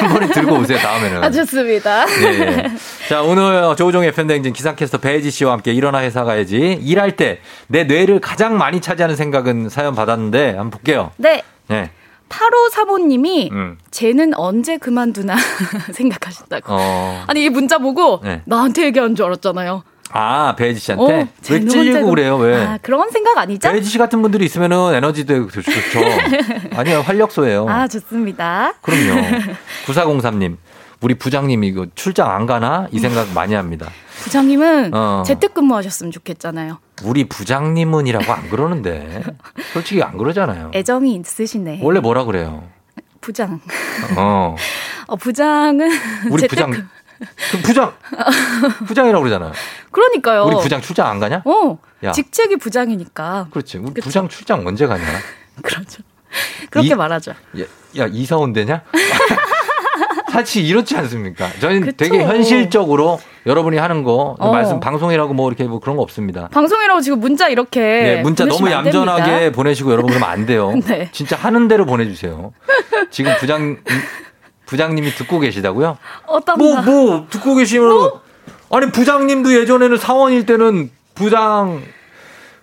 한 번에 들고 오세요 다음에는. 아, 좋습니다. 예, 예. 자, 오늘 조우종의 팬댕진 기상캐스터 배지 씨와 함께 일어나 회사 가야지. 일할 때 내 뇌를 가장 많이 차지하는 생각은 사연 받았는데 한번 볼게요. 네. 예. 8호 사모님이 음. 쟤는 언제 그만두나 생각하신다고. 어. 아니, 이 문자 보고 네. 나한테 얘기하는 줄 알았잖아요. 아, 배지 씨한테? 어, 왜 찔리고 그래요, 그- 왜? 아, 그런 생각 아니죠? 배지 씨 같은 분들이 있으면은 에너지도 좋죠. 아니요, 활력소예요. 아, 좋습니다. 그럼요. 9403님, 우리 부장님이 이거 출장 안 가나? 이 생각 많이 합니다. 부장님은 어. 재택근무 하셨으면 좋겠잖아요. 우리 부장님은이라고 안 그러는데. 솔직히 안 그러잖아요. 애정이 있으시네. 원래 뭐라 그래요? 부장. 어. 어, 부장은 우리 재택- 부장. 그 부장. 부장이라고 그러잖아요. 그러니까요. 우리 부장 출장 안 가냐? 어. 야. 직책이 부장이니까. 그렇지. 우리 부장 출장 언제 가냐? 그렇죠. 그렇게 이- 말하죠. 야, 야 이사 온대냐? 사실 이렇지 않습니까? 저희는 그쵸. 되게 현실적으로 여러분이 하는 거 어. 말씀 방송이라고 뭐 이렇게 뭐 그런 거 없습니다. 방송이라고 지금 문자 이렇게 네, 문자 너무 얌전하게. 보내시고 여러분 그러면 안 돼요. 네. 진짜 하는 대로 보내주세요. 지금 부장 부장님이 듣고 계시다고요? 어떤 뭐 뭐 듣고 계시면 아니 부장님도 예전에는 사원일 때는 부장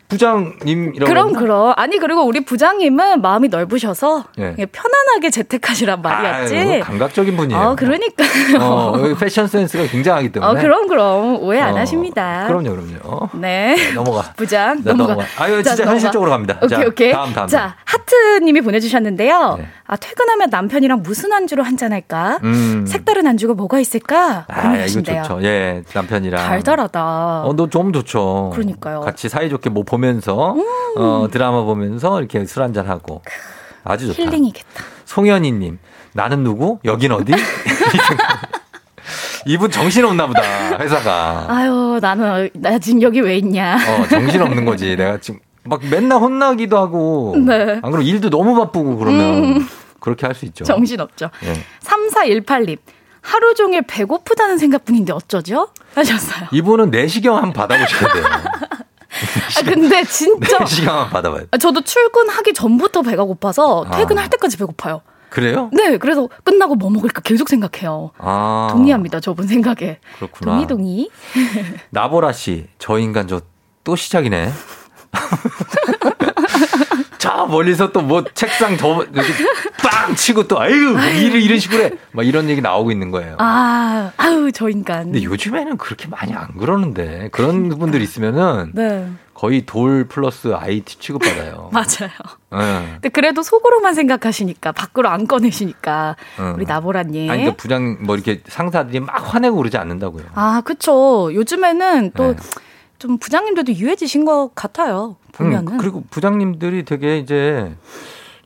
부장님이라고 그럼 했나? 그럼 아니 그리고 우리 부장님은 마음이 넓으셔서 예. 그냥 편안하게 재택하시란 말이었지. 아유, 감각적인 분이에요. 어 그러니까요. 어, 패션 센스가 굉장하기 때문에. 어, 그럼 그럼 오해 안 어, 하십니다. 그럼요, 그럼요. 어? 네. 네, 넘어가. 부장 네, 넘어가. 넘어가. 아유, 자, 진짜 넘어가. 현실적으로 갑니다. 오케이 자, 오케이. 다음, 다음. 자 하트님이 보내주셨는데요. 아 퇴근하면 남편이랑 무슨 안주로 한잔 할까? 음. 색다른 안주가 뭐가 있을까? 아, 이거. 좋죠. 예, 남편이랑. 달달하다. 어, 너좀 좋죠. 그러니까요. 음. 같이 사이좋게 뭐 보면서, 어, 드라마 보면서 이렇게 술 한잔하고. 아주 좋다. 힐링이겠다. 송현희님, 나는 누구? 여긴 어디? 이분 정신 없나 보다, 회사가. 아유 나는 나 지금 여기 왜 있냐? 어, 정신 없는 거지. 내가 지금 막 맨날 혼나기도 하고. 네. 안 그러면 일도 너무 바쁘고 그러면 음. 그렇게 할 수 있죠. 정신없죠. 예. 3418님. 하루 종일 배고프다는 생각뿐인데 어쩌죠? 하셨어요. 이분은 내시경 한번 받아보셔야 돼요. 아, 근데 진짜. 내시경 한번 받아봐요. 아, 저도 출근하기 전부터 배가 고파서 아. 퇴근할 때까지 배고파요. 그래요? 네, 그래서 끝나고 뭐 먹을까 계속 생각해요. 아. 동의합니다, 저분 생각에. 그렇구나. 동의, 동의. 나보라 씨, 저 인간 저 또 시작이네. 저 멀리서 또 뭐 책상 더 이렇게 빵 치고 또 아유 뭐 이런 이런 식으로 해. 막 이런 얘기 나오고 있는 거예요. 아, 아유, 저 인간. 근데 요즘에는 그렇게 많이 안 그러는데 그런 분들 있으면은 네, 거의 돌 플러스 IT 취급받아요. 맞아요. 예. 근데 그래도 속으로만 생각하시니까, 밖으로 안 꺼내시니까, 응. 우리 나보라님. 아니 그러니까 부장 뭐 이렇게 상사들이 막 화내고 그러지 않는다고요. 아, 그쵸. 요즘에는 또 네. 좀 부장님들도 유해지신 것 같아요. 보면은. 음, 그리고 부장님들이 되게 이제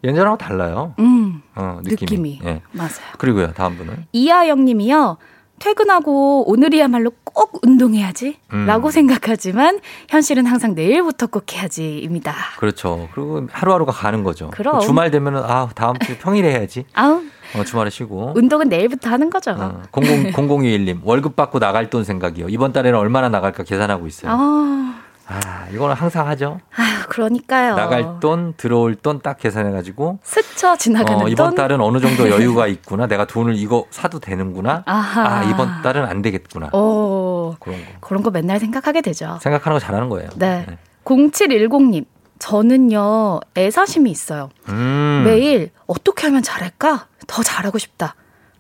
예전하고 달라요. 음, 어, 느낌이. 느낌이. 예. 맞아요. 그리고요 다음 분은 이하영 님이요. 퇴근하고 오늘이야말로 꼭 운동해야지 음. 라고 생각하지만 현실은 항상 내일부터 꼭 해야지입니다. 그렇죠. 그리고 하루하루가 가는 거죠. 그럼. 주말 되면 은 아 다음 주 평일에 해야지. 아우, 어, 주말에 쉬고. 운동은 내일부터 하는 거죠. 어, 00, 0021님 월급 받고 나갈 돈 생각이요. 이번 달에는 얼마나 나갈까 계산하고 있어요. 아, 아 이거는 항상 하죠. 아휴, 그러니까요. 나갈 돈 들어올 돈 딱 계산해가지고 스쳐 지나가는 어, 이번 돈. 달은 어느 정도 여유가 있구나. 내가 돈을 이거 사도 되는구나. 아하. 아 이번 달은 안 되겠구나. 어, 그런 거 그런 거 맨날 생각하게 되죠. 생각하는 거 잘하는 거예요. 네. 0710님. 저는요, 애사심이 있어요. 음. 매일 어떻게 하면 잘할까? 더 잘하고 싶다.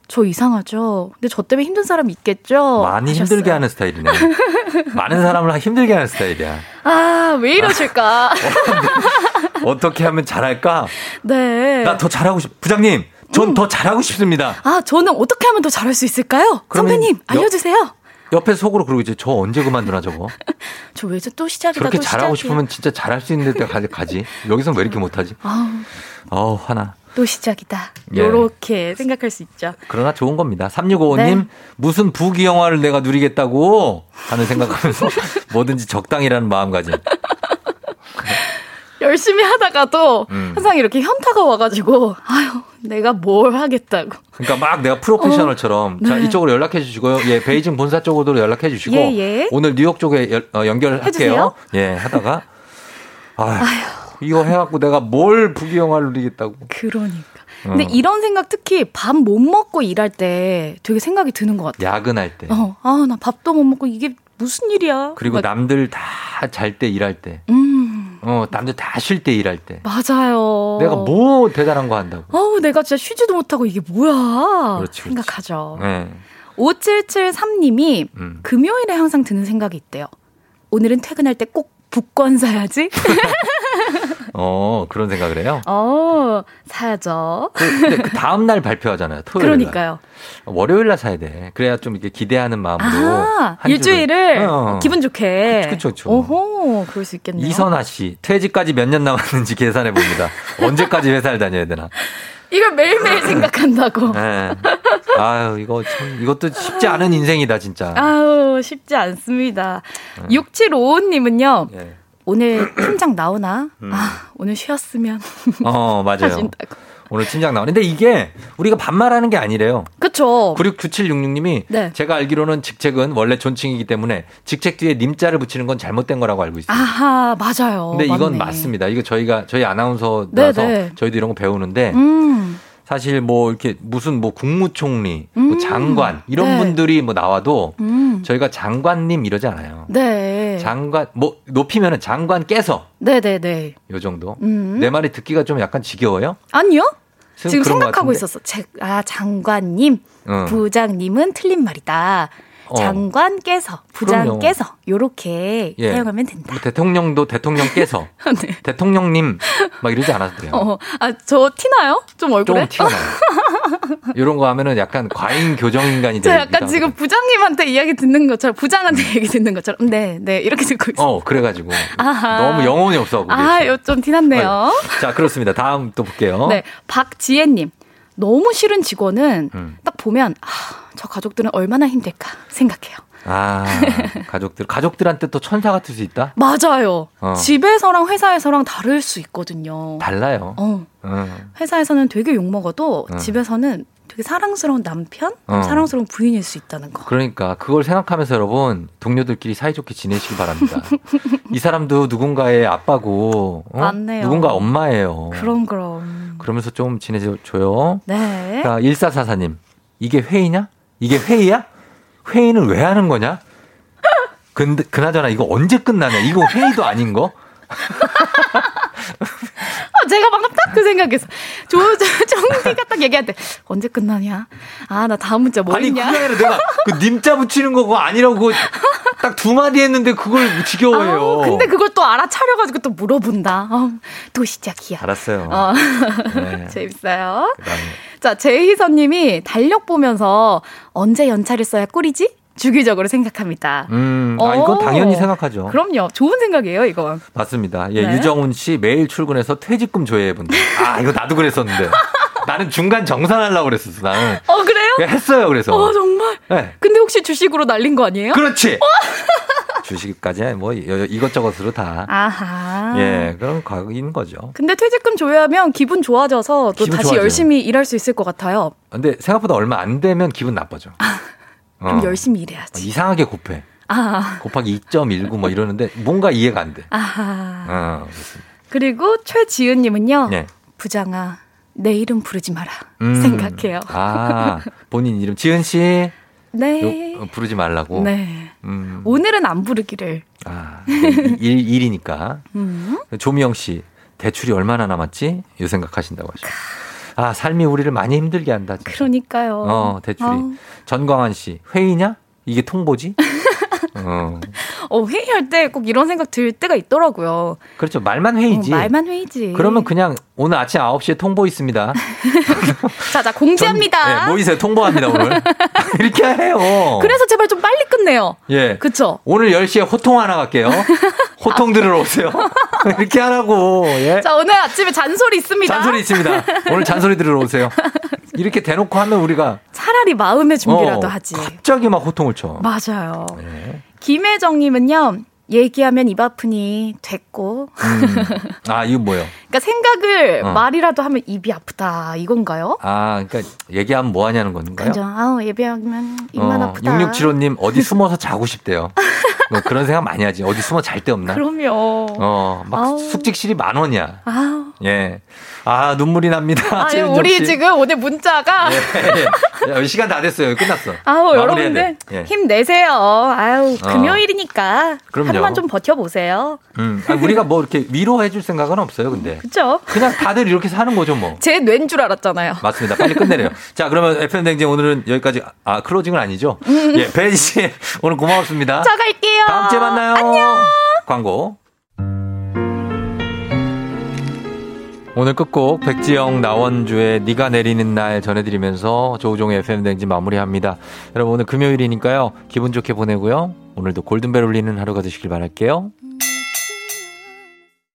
저 이상하죠? 근데 저 때문에 힘든 사람 있겠죠? 많이 하셨어요. 힘들게 하는 스타일이네. 많은 사람을 힘들게 하는 스타일이야. 아, 왜 이러실까? 어떻게 하면 잘할까? 네. 나 더 잘하고 싶. 부장님, 전더 잘하고 싶습니다. 아, 저는 어떻게 하면 더 잘할 수 있을까요? 선배님, 여- 알려주세요. 옆에 속으로 그러고 이제 저 언제 그만두나 저거. 저 왜 또 시작이다, 저렇게 또 잘하고 시작이야. 싶으면 진짜 잘할 수 있는 데 가지. 가지. 여기서는 왜 이렇게 못하지? 아우, 어우 화나. 또 시작이다. 예. 요렇게 생각할 수 있죠. 그러나 좋은 겁니다. 3655님, 네. 무슨 부귀 영화를 내가 누리겠다고 하는 생각하면서 뭐든지 적당이라는 마음가짐. 열심히 하다가도 음. 항상 이렇게 현타가 와가지고 아유 내가 뭘 하겠다고. 그러니까 막 내가 프로페셔널처럼 자 네. 이쪽으로 연락해 주시고요. 예, 베이징 본사 쪽으로 연락해 주시고 예, 예. 오늘 뉴욕 쪽에 연, 어, 연결할게요. 해주세요. 예, 하다가 아휴, 이거 해갖고 내가 뭘 부귀영화를 누리겠다고. 그러니까. 근데 어. 이런 생각 특히 밥 못 먹고 일할 때 되게 생각이 드는 것 같아요. 야근할 때 어, 아, 나 밥도 못 먹고 이게 무슨 일이야. 그리고 막, 남들 다 잘 때 일할 때, 음, 어 남들 다 쉴 때 일할 때, 맞아요. 내가 뭐 대단한 거 한다고. 어우, 내가 진짜 쉬지도 못하고 이게 뭐야. 그렇지, 그렇지. 생각하죠. 네. 5773님이 음. 금요일에 항상 드는 생각이 있대요. 오늘은 퇴근할 때꼭 북권 사야지. 어 그런 생각을 해요. 어, 사야죠. 그, 근데 그 다음 날 발표하잖아요. 토요일 날. 그러니까요. 월요일 날 사야 돼. 그래야 좀 이렇게 기대하는 마음으로 아, 일주일을 어. 기분 좋게. 그쵸, 그쵸. 오호, 그럴 수 있겠네요. 이선아 씨 퇴직까지 몇 년 남았는지 계산해 봅니다. 언제까지 회사를 다녀야 되나? 이걸 매일매일 생각한다고. 네. 아유 이거 참 이것도 쉽지 않은 인생이다 진짜. 아우, 쉽지 않습니다. 6755님은요, 예. 오늘 팀장 나오나? 음. 아, 오늘 쉬었으면. 어 맞아요. 하신다고. 오늘 팀장 나오는데 이게 우리가 반말하는 게 아니래요. 그쵸. 969766님이 네. 제가 알기로는 직책은 원래 존칭이기 때문에 직책 뒤에 님자를 붙이는 건 잘못된 거라고 알고 있어요. 아하, 맞아요. 근데 이건 맞네. 맞습니다. 이거 저희가 저희 아나운서라서 네네. 저희도 이런 거 배우는데 음. 사실 뭐 이렇게 무슨 뭐 국무총리, 뭐 음. 장관 이런 네. 분들이 뭐 나와도 음. 저희가 장관님 이러지 않아요. 네. 장관 뭐 높이면은 장관께서 네네네. 요 정도. 음. 내 말이 듣기가 좀 약간 지겨워요? 아니요? 지금 생각하고? 있었어. 제, 아, 장관님, 응. 부장님은 틀린 말이다. 어. 장관께서, 부장께서, 요렇게 예. 사용하면 된다. 뭐 대통령도 대통령께서 네. 대통령님 막 이러지 않아도 돼요. 어, 아, 저 티나요? 좀 얼굴에? 좀 티가 나요. 이런 거 하면은 약간 과잉 교정 인간이 저 되기도 약간. 지금 부장님한테 이야기 듣는 것처럼, 부장한테 얘기 듣는 것처럼, 네, 네, 이렇게 듣고 있어요. 어 그래가지고 아하. 너무 영혼이 없어. 아, 이거 좀 티났네요. 자 그렇습니다. 다음 또 볼게요. 네, 박지혜님. 너무 싫은 직원은 음. 딱 보면, 아, 저 가족들은 얼마나 힘들까 생각해요. 아 가족들 가족들한테 또 천사 같을 수 있다. 맞아요. 어. 집에서랑 회사에서랑 다를 수 있거든요. 달라요. 어, 어. 회사에서는 되게 욕먹어도 어. 집에서는 되게 사랑스러운 남편, 어. 사랑스러운 부인일 수 있다는 거. 그러니까 그걸 생각하면서 여러분 동료들끼리 사이좋게 지내시기 바랍니다. 이 사람도 누군가의 아빠고 어? 맞네요. 누군가 엄마예요. 그럼 그럼. 그러면서 좀 지내줘요. 네. 자, 1444님. 이게 회의냐? 이게 회의야? 회의는 왜 하는 거냐? 근데, 그나저나 이거 언제 끝나냐? 이거 회의도 아닌 거? 아, 제가 방금 딱 그 생각했어. 조, 조, 정디가 딱 얘기할 때, 언제 끝나냐? 아, 나 다음 문자 뭐 아니, 그게 했냐? 아니라 내가 그 님자 붙이는 거고 아니라고 딱 두 마디 했는데 그걸 지겨워해요. 아우, 근데 그걸 또 알아차려가지고 또 물어본다. 어, 또 시작이야. 알았어요. 어. 네. 재밌어요. 그다음에 자, 제희선님이 달력 보면서 언제 연차를 써야 꿀이지? 주기적으로 생각합니다. 음, 아, 이건 오. 당연히 생각하죠. 그럼요. 좋은 생각이에요, 이건. 맞습니다. 예, 네. 유정훈 씨 매일 출근해서 퇴직금 조회해 본다. 아, 이거 나도 그랬었는데. 나는 중간 정산하려고 그랬었어, 나는. 어, 그래요? 예, 했어요, 그래서. 어, 정말. 네. 근데 혹시 주식으로 날린 거 아니에요? 그렇지. 주식까지 뭐 여- 이것저것으로 다. 아하. 예, 그런 과거인 거죠. 근데 퇴직금 조회하면 기분 좋아져서 또 기분 다시 좋아져요. 열심히 일할 수 있을 것 같아요. 근데 생각보다 얼마 안 되면 기분 나빠져. 그럼 어. 열심히 일해야지. 이상하게 곱해. 아, 곱하기 2.19 뭐 이러는데 뭔가 이해가 안 돼. 아하. 어. 그리고 최지은님은요. 네. 부장아, 내 이름 부르지 마라. 음. 생각해요. 아, 본인 이름 지은 씨 네. 요- 어, 부르지 말라고. 네. 음. 오늘은 안 부르기를. 아, 일, 일, 일이니까. 음. 조미영 씨, 대출이 얼마나 남았지? 요 생각하신다고 하시고. 아, 삶이 우리를 많이 힘들게 한다. 진짜. 그러니까요. 어, 대출이. 아우. 전광환 씨, 회의냐? 이게 통보지? 어, 어, 회의할 때 꼭 이런 생각 들 때가 있더라고요. 그렇죠. 말만 회의지. 어, 말만 회의지. 그러면 그냥 오늘 아침 9시에 통보 있습니다. 자, 자, 공지합니다. 네, 모이세요. 통보합니다, 오늘. 이렇게 해요. 그래서 제발 좀 빨리 끝내요. 예. 그쵸? 오늘 10시에 호통 하나 갈게요. 호통 들으러 오세요. 이렇게 하라고. 예. 자, 오늘 아침에 잔소리 있습니다. 잔소리 있습니다. 오늘 잔소리 들으러 오세요. 이렇게 대놓고 하면 우리가 차라리 마음의 준비라도 어, 하지. 갑자기 막 호통을 쳐. 맞아요. 네. 김혜정님은요, 얘기하면 입 아프니 됐고. 음. 아, 이거 뭐예요? 그러니까 생각을 어. 말이라도 하면 입이 아프다 이건가요? 아, 그러니까 얘기하면 뭐 하냐는 건가요? 그죠. 아우 예배하면 입만 아프다. 6675님 어디 숨어서 자고 싶대요. 뭐 그런 생각 많이 하지. 어디 숨어 잘 데 없나? 그럼요. 어, 막 아우. 숙직실이 만 원이야. 아우. 예. 아, 눈물이 납니다. 아, 최윤정 우리 씨. 지금 오늘 문자가 예, 예. 시간 다 됐어요. 끝났어. 아우 여러분들 돼. 예. 힘내세요. 아유 어. 금요일이니까 그럼 요. 하루만 좀 버텨보세요. 음. 아니, 우리가 뭐 이렇게 위로해 줄 생각은 없어요, 근데. 그죠? 그냥 다들 이렇게 사는 거죠, 뭐. 제 뇌인 줄 알았잖아요. 맞습니다. 빨리 끝내래요. 자, 그러면 FM 댕진 오늘은 여기까지. 아, 클로징은 아니죠? 예, 배지 씨 오늘 고마웠습니다. 음. 자 갈게요. 다음 주에 만나요. 안녕. 광고. 오늘 끝곡 백지영 나원주의 네가 내리는 날 전해드리면서 조우종의 FM 댕진 마무리합니다. 여러분 오늘 금요일이니까요. 기분 좋게 보내고요. 오늘도 골든벨 울리는 하루가 되시길 바랄게요.